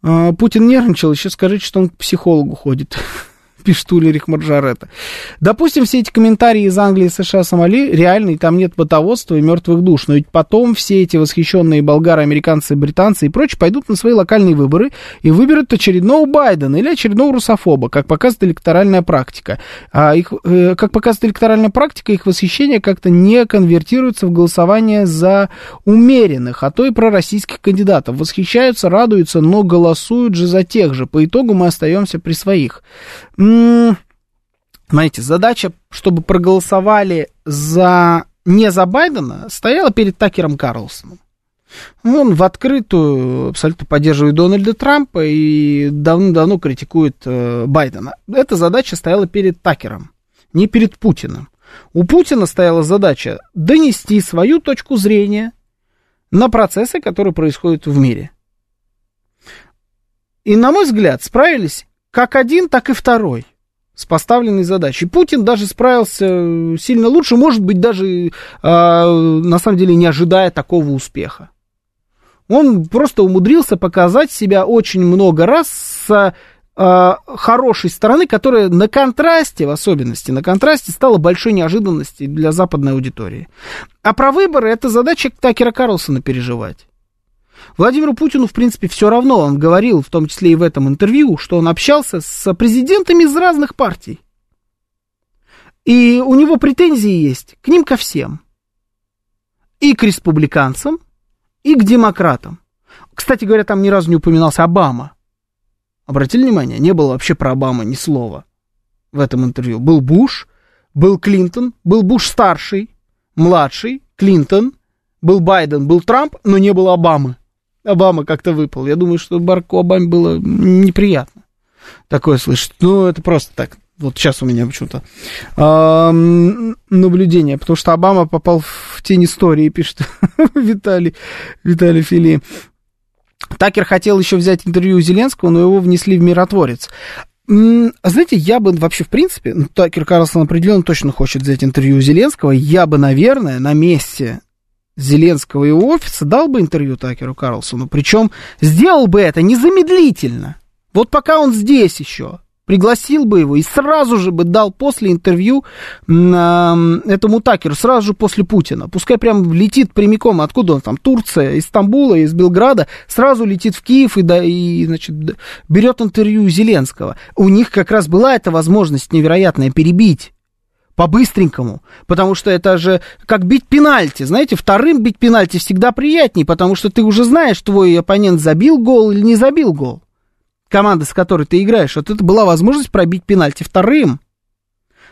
А, Путин нервничал, еще скажите, что он к психологу ходит пишет Ульрих Маржарета. Допустим, все эти комментарии из Англии, США, Сомали реальные, там нет ботоводства и мертвых душ, но ведь потом все эти восхищенные болгары, американцы, британцы и прочие пойдут на свои локальные выборы и выберут очередного Байдена или очередного русофоба, как показывает электоральная практика. А их, э, как показывает электоральная практика, их восхищение как-то не конвертируется в голосование за умеренных, а то и пророссийских кандидатов. Восхищаются, радуются, но голосуют же за тех же. По итогу мы остаемся при своих. Знаете, задача, чтобы проголосовали за не за Байдена, стояла перед Такером Карлсоном. Он в открытую абсолютно поддерживает Дональда Трампа и давно-давно критикует э, Байдена. Эта задача стояла перед Такером, не перед Путиным. У Путина стояла задача донести свою точку зрения на процессы, которые происходят в мире. И, на мой взгляд, справились как один, так и второй с поставленной задачей. Путин даже справился э, сильно лучше, может быть, даже э, на самом деле не ожидая такого успеха. Он просто умудрился показать себя очень много раз с э, хорошей стороны, которая на контрасте, в особенности на контрасте, стала большой неожиданностью для западной аудитории. А про выборы это задача Такера Карлсона переживать. Владимиру Путину, в принципе, все равно. Он говорил, в том числе и в этом интервью, что он общался с президентами из разных партий. И у него претензии есть к ним ко всем. И к республиканцам, и к демократам. Кстати говоря, там ни разу не упоминался Обама. Обратили внимание, не было вообще про Обама ни слова в этом интервью. Был Буш, был Клинтон, был Буш старший, младший, Клинтон, был Байден, был Трамп, но не было Обамы. Обама как-то выпал. Я думаю, что Барку Обаме было неприятно такое слышать. Ну, это просто так. Вот сейчас у меня почему-то а, наблюдение, потому что Обама попал в тень истории, пишет Виталий, Виталий Фили. Такер хотел еще взять интервью у Зеленского, но его внесли в миротворец. Знаете, я бы вообще, в принципе, ну, Такер Карлсон определенно точно хочет взять интервью у Зеленского, я бы, наверное, на месте Зеленского и его офиса дал бы интервью Такеру Карлсону, причем сделал бы это незамедлительно. Вот пока он здесь еще, пригласил бы его и сразу же бы дал после интервью этому Такеру, сразу же после Путина. Пускай прям летит прямиком, откуда он там, Турция, из Стамбула, из Белграда, сразу летит в Киев и, да, и значит, берет интервью Зеленского. У них как раз была эта возможность невероятная перебить по-быстренькому, потому что это же как бить пенальти, знаете, вторым бить пенальти всегда приятнее, потому что ты уже знаешь, твой оппонент забил гол или не забил гол. Команда, с которой ты играешь, вот это была возможность пробить пенальти вторым.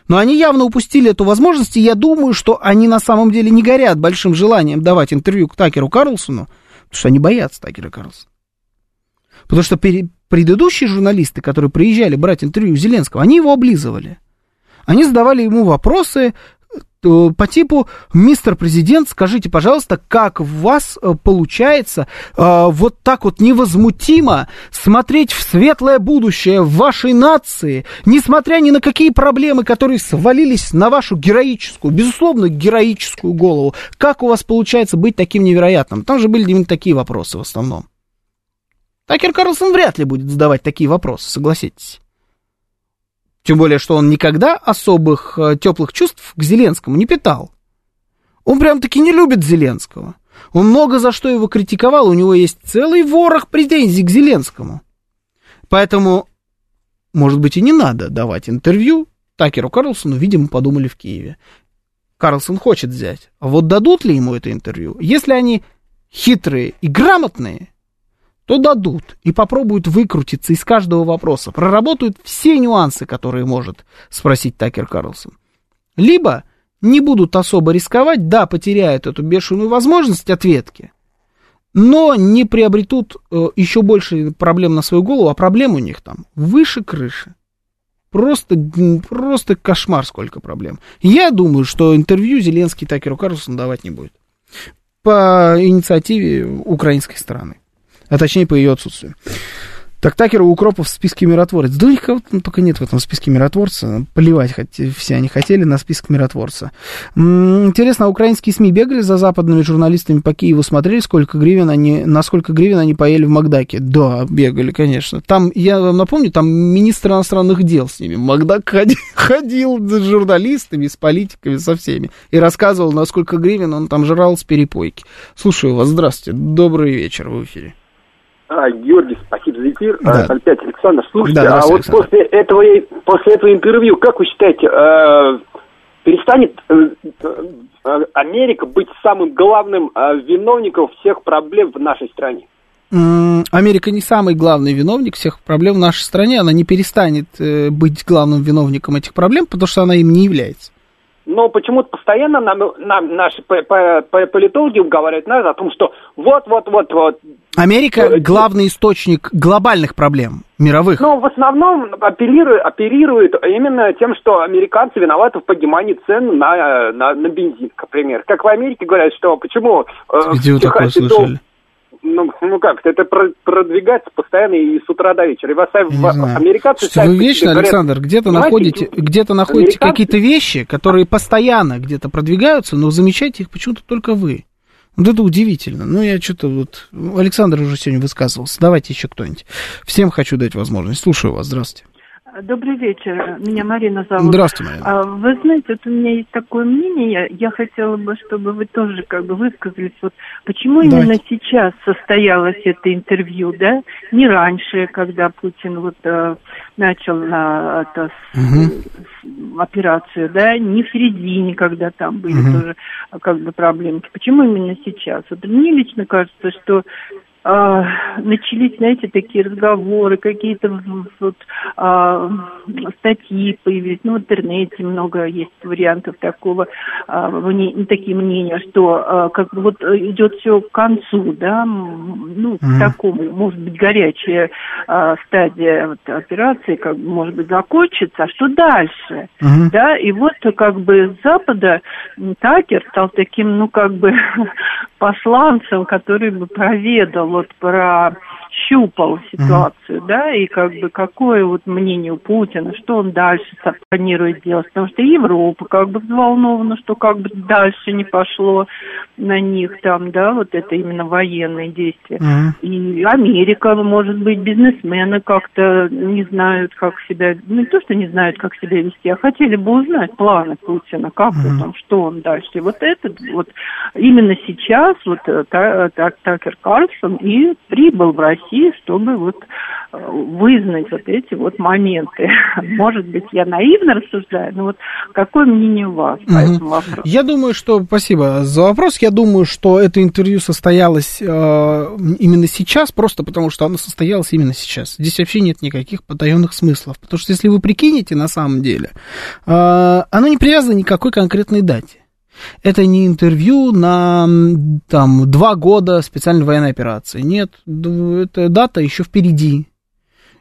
Но они явно упустили эту возможность, и я думаю, что они на самом деле не горят большим желанием давать интервью к Такеру Карлсону, потому что они боятся Такера Карлсона. Потому что предыдущие журналисты, которые приезжали брать интервью у Зеленского, они его облизывали. Они задавали ему вопросы э, по типу «Мистер Президент, скажите, пожалуйста, как у вас э, получается э, вот так вот невозмутимо смотреть в светлое будущее вашей нации, несмотря ни на какие проблемы, которые свалились на вашу героическую, безусловно, героическую голову? Как у вас получается быть таким невероятным?» Там же были именно такие вопросы в основном. Такер Карлсон вряд ли будет задавать такие вопросы, согласитесь. Тем более, что он никогда особых э, теплых чувств к Зеленскому не питал. Он прям-таки не любит Зеленского. Он много за что его критиковал, у него есть целый ворох претензий к Зеленскому. Поэтому, может быть, и не надо давать интервью Такеру Карлсону, видимо, подумали в Киеве. Карлсон хочет взять. А вот дадут ли ему это интервью? Если они хитрые и грамотные, то дадут и попробуют выкрутиться из каждого вопроса, проработают все нюансы, которые может спросить Такер Карлсон. Либо не будут особо рисковать, да, потеряют эту бешеную возможность ответки, но не приобретут э, еще больше проблем на свою голову, а проблем у них там выше крыши. Просто, просто кошмар, сколько проблем. Я думаю, что интервью Зеленский Такеру Карлсону давать не будет. По инициативе украинской стороны. А точнее, по ее отсутствию. Так Такер у Укропов в списке миротворец. Да никого пока нет в этом списке миротворца. Поливать хоть, все они хотели на список миротворца. М-м, интересно, а украинские СМИ бегали за западными журналистами по Киеву, смотрели, сколько гривен они, на сколько гривен они поели в Макдаке? Да, бегали, конечно. Там, я вам напомню, там министр иностранных дел с ними. Макдак ходил, ходил с журналистами, с политиками, со всеми. И рассказывал, на сколько гривен он там жрал с перепойки. Слушаю вас, здравствуйте, добрый вечер в эфире. А, Георгий, спасибо за эфир. Да. А, опять Александр, слушайте, Да, а вот Александр. после этого, после этого интервью, как вы считаете, э, перестанет э, э, Америка быть самым главным э, виновником всех проблем в нашей стране? Америка не самый главный виновник всех проблем в нашей стране. Она не перестанет э, быть главным виновником этих проблем, потому что она им не является. Но почему-то постоянно нам, нам наши по- по- по- политологи уговаривают нас о том, что вот-вот-вот-вот. Америка главный источник глобальных проблем мировых. Но в основном апеллирует, оперирует именно тем, что американцы виноваты в поднимании цен на, на, на бензин, к примеру. Как в Америке говорят, что почему... э, Где вы в такое слышали? Ну, ну как, это про- продвигается постоянно и с утра до вечера. И вас, знаю. американцы... Что вы вечно, говорят, Александр, где-то «Понимаете, находите, где-то находите американцы- какие-то вещи, которые постоянно где-то продвигаются, но замечаете их почему-то только вы. Вот это удивительно. Ну, я что-то вот... Александр уже сегодня высказывался. Давайте еще кто-нибудь. Всем хочу дать возможность. Слушаю вас. Здравствуйте. Добрый вечер. Меня Марина зовут. Здравствуйте, Марина. А, Вы знаете, вот у меня есть такое мнение, я хотела бы, чтобы вы тоже как бы высказались, вот почему Давайте. именно сейчас состоялось это интервью, да, не раньше, когда Путин вот э, начал на это, с- с- операцию, да, не в середине, когда там были Мгм. тоже а, как бы проблемки. Почему именно сейчас? Вот мне лично кажется, что а, начались, знаете, такие разговоры, какие-то вот, а, статьи появились, ну, в интернете много есть вариантов такого, а, мне- такие мнения, что а, как бы вот идет все к концу, да, ну, к Мгм. такому, может быть, горячая а, стадия вот, операции, как бы, может быть, закончится, а что дальше? Мгм. Да, и вот как бы с Запада Такер стал таким, ну, как бы посланцем, который бы проведал вот про щупал ситуацию, да, и как бы какое вот мнение у Путина, что он дальше планирует делать, потому что Европа как бы взволнована, что как бы дальше не пошло на них там, да, вот это именно военные действия. И Америка, может быть, бизнесмены как-то не знают, как себя, ну, не то, что не знают, как себя вести, а хотели бы узнать планы Путина, как вот он, что он дальше. И вот этот вот именно сейчас вот э, Та- Такер Карлсон и прибыл в Россию, чтобы вот э, вызнать вот эти вот моменты. Может быть, я наивно рассуждаю, но вот какое мнение у вас по этому вопросу? Я думаю, что... Спасибо за вопрос. Я думаю, что это интервью состоялось э, именно сейчас, просто потому что оно состоялось именно сейчас. Здесь вообще нет никаких потаенных смыслов. Потому что если вы прикинете, на самом деле, э, оно не привязано ни к какой конкретной дате. Это не интервью на там, два года специальной военной операции. Нет, эта дата еще впереди.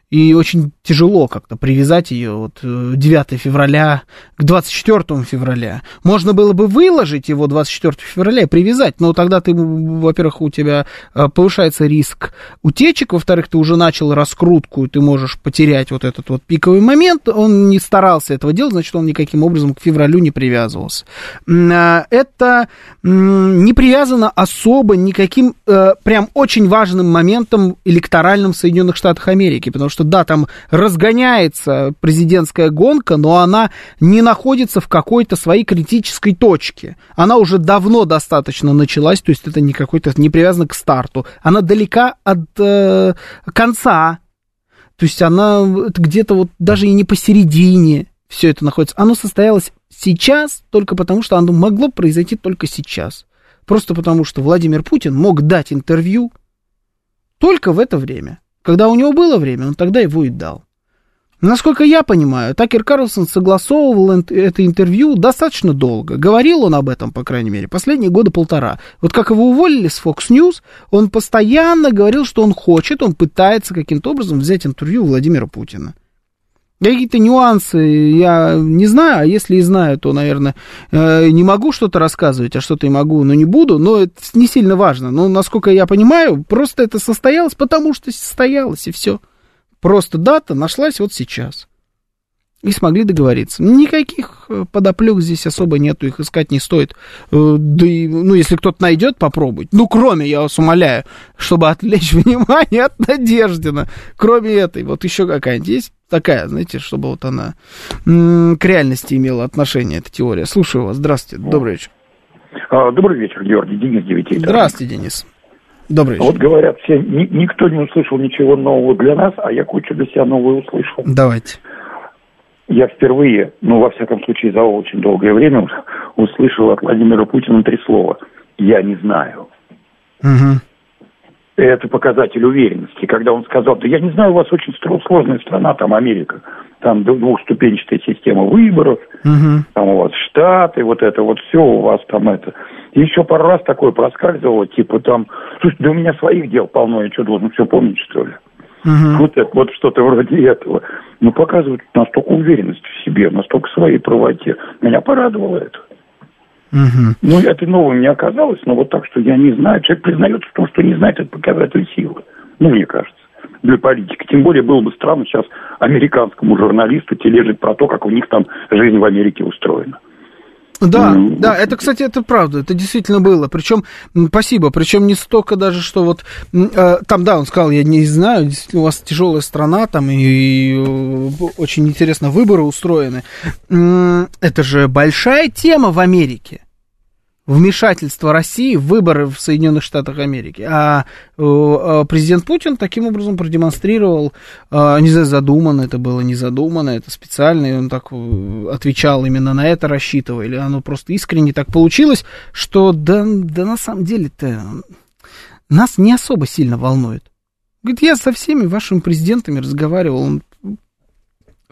И очень тяжело как-то привязать ее вот э, 9 февраля к 24 февраля. Можно было бы выложить его 24 февраля и привязать, но тогда ты, во-первых, у тебя э, повышается риск утечек, во-вторых, ты уже начал раскрутку, и ты можешь потерять вот этот вот пиковый момент. Он не старался этого делать, значит, он никаким образом к февралю не привязывался. А, Это не привязано особо никаким э, прям очень важным моментом электоральным в Соединенных Штатах Америки, потому что, да, там разгоняется президентская гонка, но она не находится в какой-то своей критической точке. Она уже давно достаточно началась, то есть это не какой-то не привязано к старту. Она далека от э, конца. То есть она где-то вот даже и не посередине все это находится. Оно состоялось сейчас только потому, что оно могло произойти только сейчас. Просто потому, что Владимир Путин мог дать интервью только в это время. Когда у него было время, он тогда его и дал. Насколько я понимаю, Такер Карлсон согласовывал это интервью достаточно долго. Говорил он об этом, по крайней мере, последние года полтора. Вот как его уволили с Fox News, он постоянно говорил, что он хочет, он пытается каким-то образом взять интервью Владимира Путина. Какие-то нюансы я не знаю, а если и знаю, то, наверное, э, не могу что-то рассказывать, а что-то и могу, но не буду, но это не сильно важно. Но, насколько я понимаю, просто это состоялось, потому что состоялось, и все. Просто дата нашлась вот сейчас. И смогли договориться. Никаких э, подоплек здесь особо нету, их искать не стоит. Э, да и, ну, если кто-то найдет, попробуйте. Ну, кроме, я вас умоляю, чтобы отвлечь внимание от Надеждина. Кроме этой, вот еще какая-нибудь есть такая, знаете, чтобы вот она к реальности имела отношение, эта теория. Слушаю вас. Здравствуйте. Добрый вечер. А, добрый вечер, Георгий. Денис Девятей. Здравствуйте, Денис. Добрый вечер. Вот говорят все, ни, никто не услышал ничего нового для нас, а я кучу для себя нового услышал. Давайте. Я впервые, ну, во всяком случае, за очень долгое время услышал от Владимира Путина три слова. Я не знаю. Угу это показатель уверенности. Когда он сказал, да я не знаю, у вас очень сложная страна, там Америка, там двухступенчатая система выборов, угу. там у вас штаты, вот это вот все у вас там это. Еще пару раз такое проскальзывало, типа там, слушай, да у меня своих дел полно, я что, должен все помнить, что ли? Угу. Вот это, вот что-то вроде этого. Ну, показывают настолько уверенность в себе, настолько своей правоте. Меня порадовало это. Угу. Ну, это новым не оказалось, но вот так, что я не знаю. Человек признается в том, что не знает, это показатель силы. Ну, мне кажется, для политики. Тем более было бы странно сейчас американскому журналисту тележить про то, как у них там жизнь в Америке устроена. Да, да, это, кстати, это правда, это действительно было. Причем, спасибо, причем не столько даже, что вот э, там, да, он сказал, я не знаю, действительно, у вас тяжелая страна, там и, и э, очень интересно выборы устроены. Это же большая тема в Америке вмешательство России в выборы в Соединенных Штатах Америки. А, а президент Путин таким образом продемонстрировал, а, не знаю, задуманно это было, не задуманно, это специально, и он так э, отвечал именно на это, рассчитывая, или оно просто искренне так получилось, что да, да на самом деле-то нас не особо сильно волнует. Говорит, я со всеми вашими президентами разговаривал, он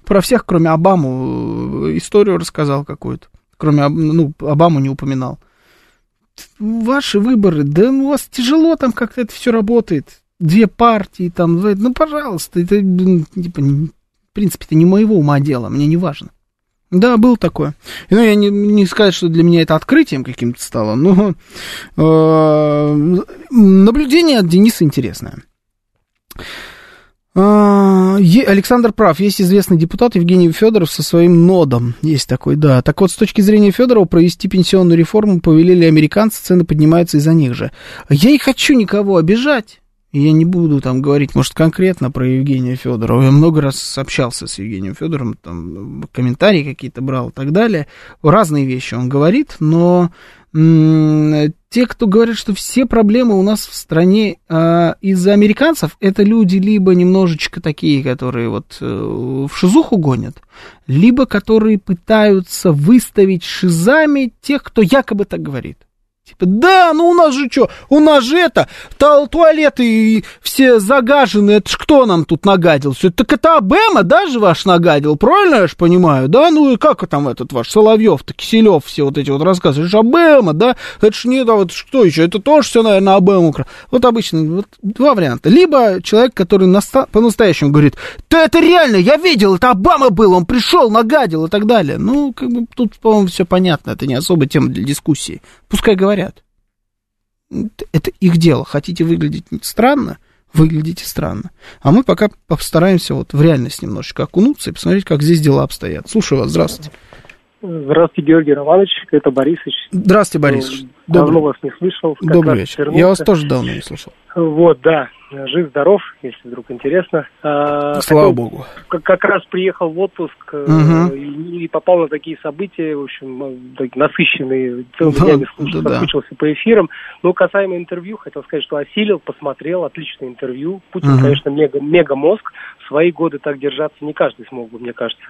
про всех, кроме Обаму, э, историю рассказал какую-то. Кроме, ну, Обаму не упоминал ваши выборы, да у вас тяжело там как-то это все работает. Две партии там, ну, пожалуйста, это, типа, в принципе, это не моего ума дело, мне не важно. Да, было такое. Ну, я не, не сказать, что для меня это открытием каким-то стало, но э, наблюдение от Дениса интересное. А, Александр прав. Есть известный депутат Евгений Федоров со своим нодом. Есть такой, да. Так вот, с точки зрения Федорова, провести пенсионную реформу повелели американцы, цены поднимаются из-за них же. Я не хочу никого обижать. Я не буду там говорить, может, конкретно про Евгения Федорова. Я много раз общался с Евгением Федоровым, там комментарии какие-то брал и так далее. Разные вещи он говорит, но те, кто говорят, что все проблемы у нас в стране э, из-за американцев, это люди либо немножечко такие, которые вот э, в шизуху гонят, либо которые пытаются выставить шизами тех, кто якобы так говорит. Типа, да, ну у нас же что, у нас же это, туалеты все загажены, это ж кто нам тут нагадил? Все, так это Обема, да, же ваш нагадил, правильно я ж понимаю, да? Ну и как там этот ваш Соловьев-то, Киселев, все вот эти вот рассказы, это же Обема, да? Это ж не, да, вот что еще, это тоже все, наверное, Обему. Вот обычно, вот два варианта. Либо человек, который наста- по-настоящему говорит, да это реально, я видел, это Обама был, он пришел, нагадил и так далее. Ну, как бы тут, по-моему, все понятно, это не особо тема для дискуссии. Пускай говорят. Это их дело. Хотите выглядеть странно, выглядите странно. А мы пока постараемся вот в реальность немножечко окунуться и посмотреть, как здесь дела обстоят. Слушаю вас, здравствуйте. Здравствуйте, Георгий Романович, это Борисович. Здравствуйте, Борис. Давно Добрый. вас не слышал. Добрый вечер. Вернулся. Я вас тоже давно не слышал. Вот, да. Жив-здоров, если вдруг интересно. А, Слава хотел, богу. Как, как раз приехал в отпуск угу. и, и попал на такие события, в общем, насыщенные, целыми днями слушал, да, соскучился да. по эфирам. Но касаемо интервью, хотел сказать, что осилил, посмотрел, отличное интервью. Путин, угу. конечно, мега, мега мозг. В свои годы так держаться не каждый смог бы, мне кажется.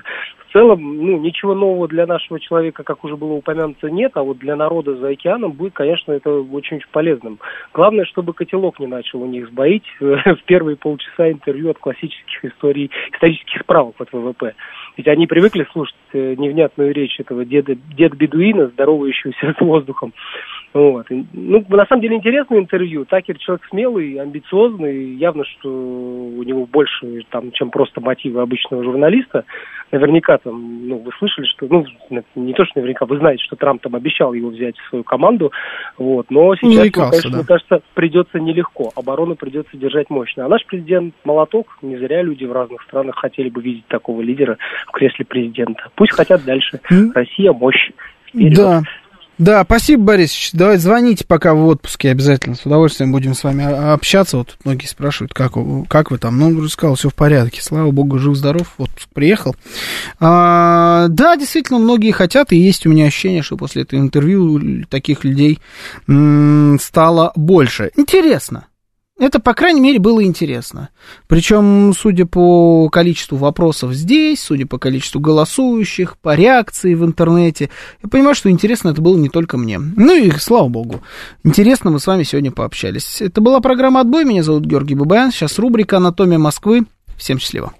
В целом, ну, ничего нового для нашего человека, как уже было упомянуто, нет, а вот для народа за океаном будет, конечно, это очень-очень полезным. Главное, чтобы котелок не начал у них сбоить в первые полчаса интервью от классических историй, исторических справок от ВВП. Ведь они привыкли слушать э, невнятную речь этого деда, деда бедуина, здоровающегося с воздухом. Вот. Ну, на самом деле интересное интервью. Такер человек смелый, амбициозный. Явно, что у него больше, там, чем просто мотивы обычного журналиста. Наверняка там, ну, вы слышали, что, ну, не то, что наверняка, вы знаете, что Трамп там обещал его взять в свою команду. Вот. Но сейчас, ну, конечно, да. мне кажется, придется нелегко. Оборону придется держать мощно. А наш президент молоток. Не зря люди в разных странах хотели бы видеть такого лидера в кресле президента. Пусть хотят дальше. Россия мощь. Вперед. Да. Да, спасибо, Борис. Давайте звоните, пока в отпуске обязательно. С удовольствием будем с вами общаться. Вот многие спрашивают, как, как вы там. Ну, он сказал, все в порядке. Слава богу, жив-здоров. Отпуск приехал. А, да, действительно, многие хотят. И есть у меня ощущение, что после этого интервью таких людей стало больше. Интересно. Это, по крайней мере, было интересно. Причем, судя по количеству вопросов здесь, судя по количеству голосующих, по реакции в интернете, я понимаю, что интересно это было не только мне. Ну и слава богу. Интересно мы с вами сегодня пообщались. Это была программа «Отбой». Меня зовут Георгий Бабаян. Сейчас рубрика «Анатомия Москвы». Всем счастливо.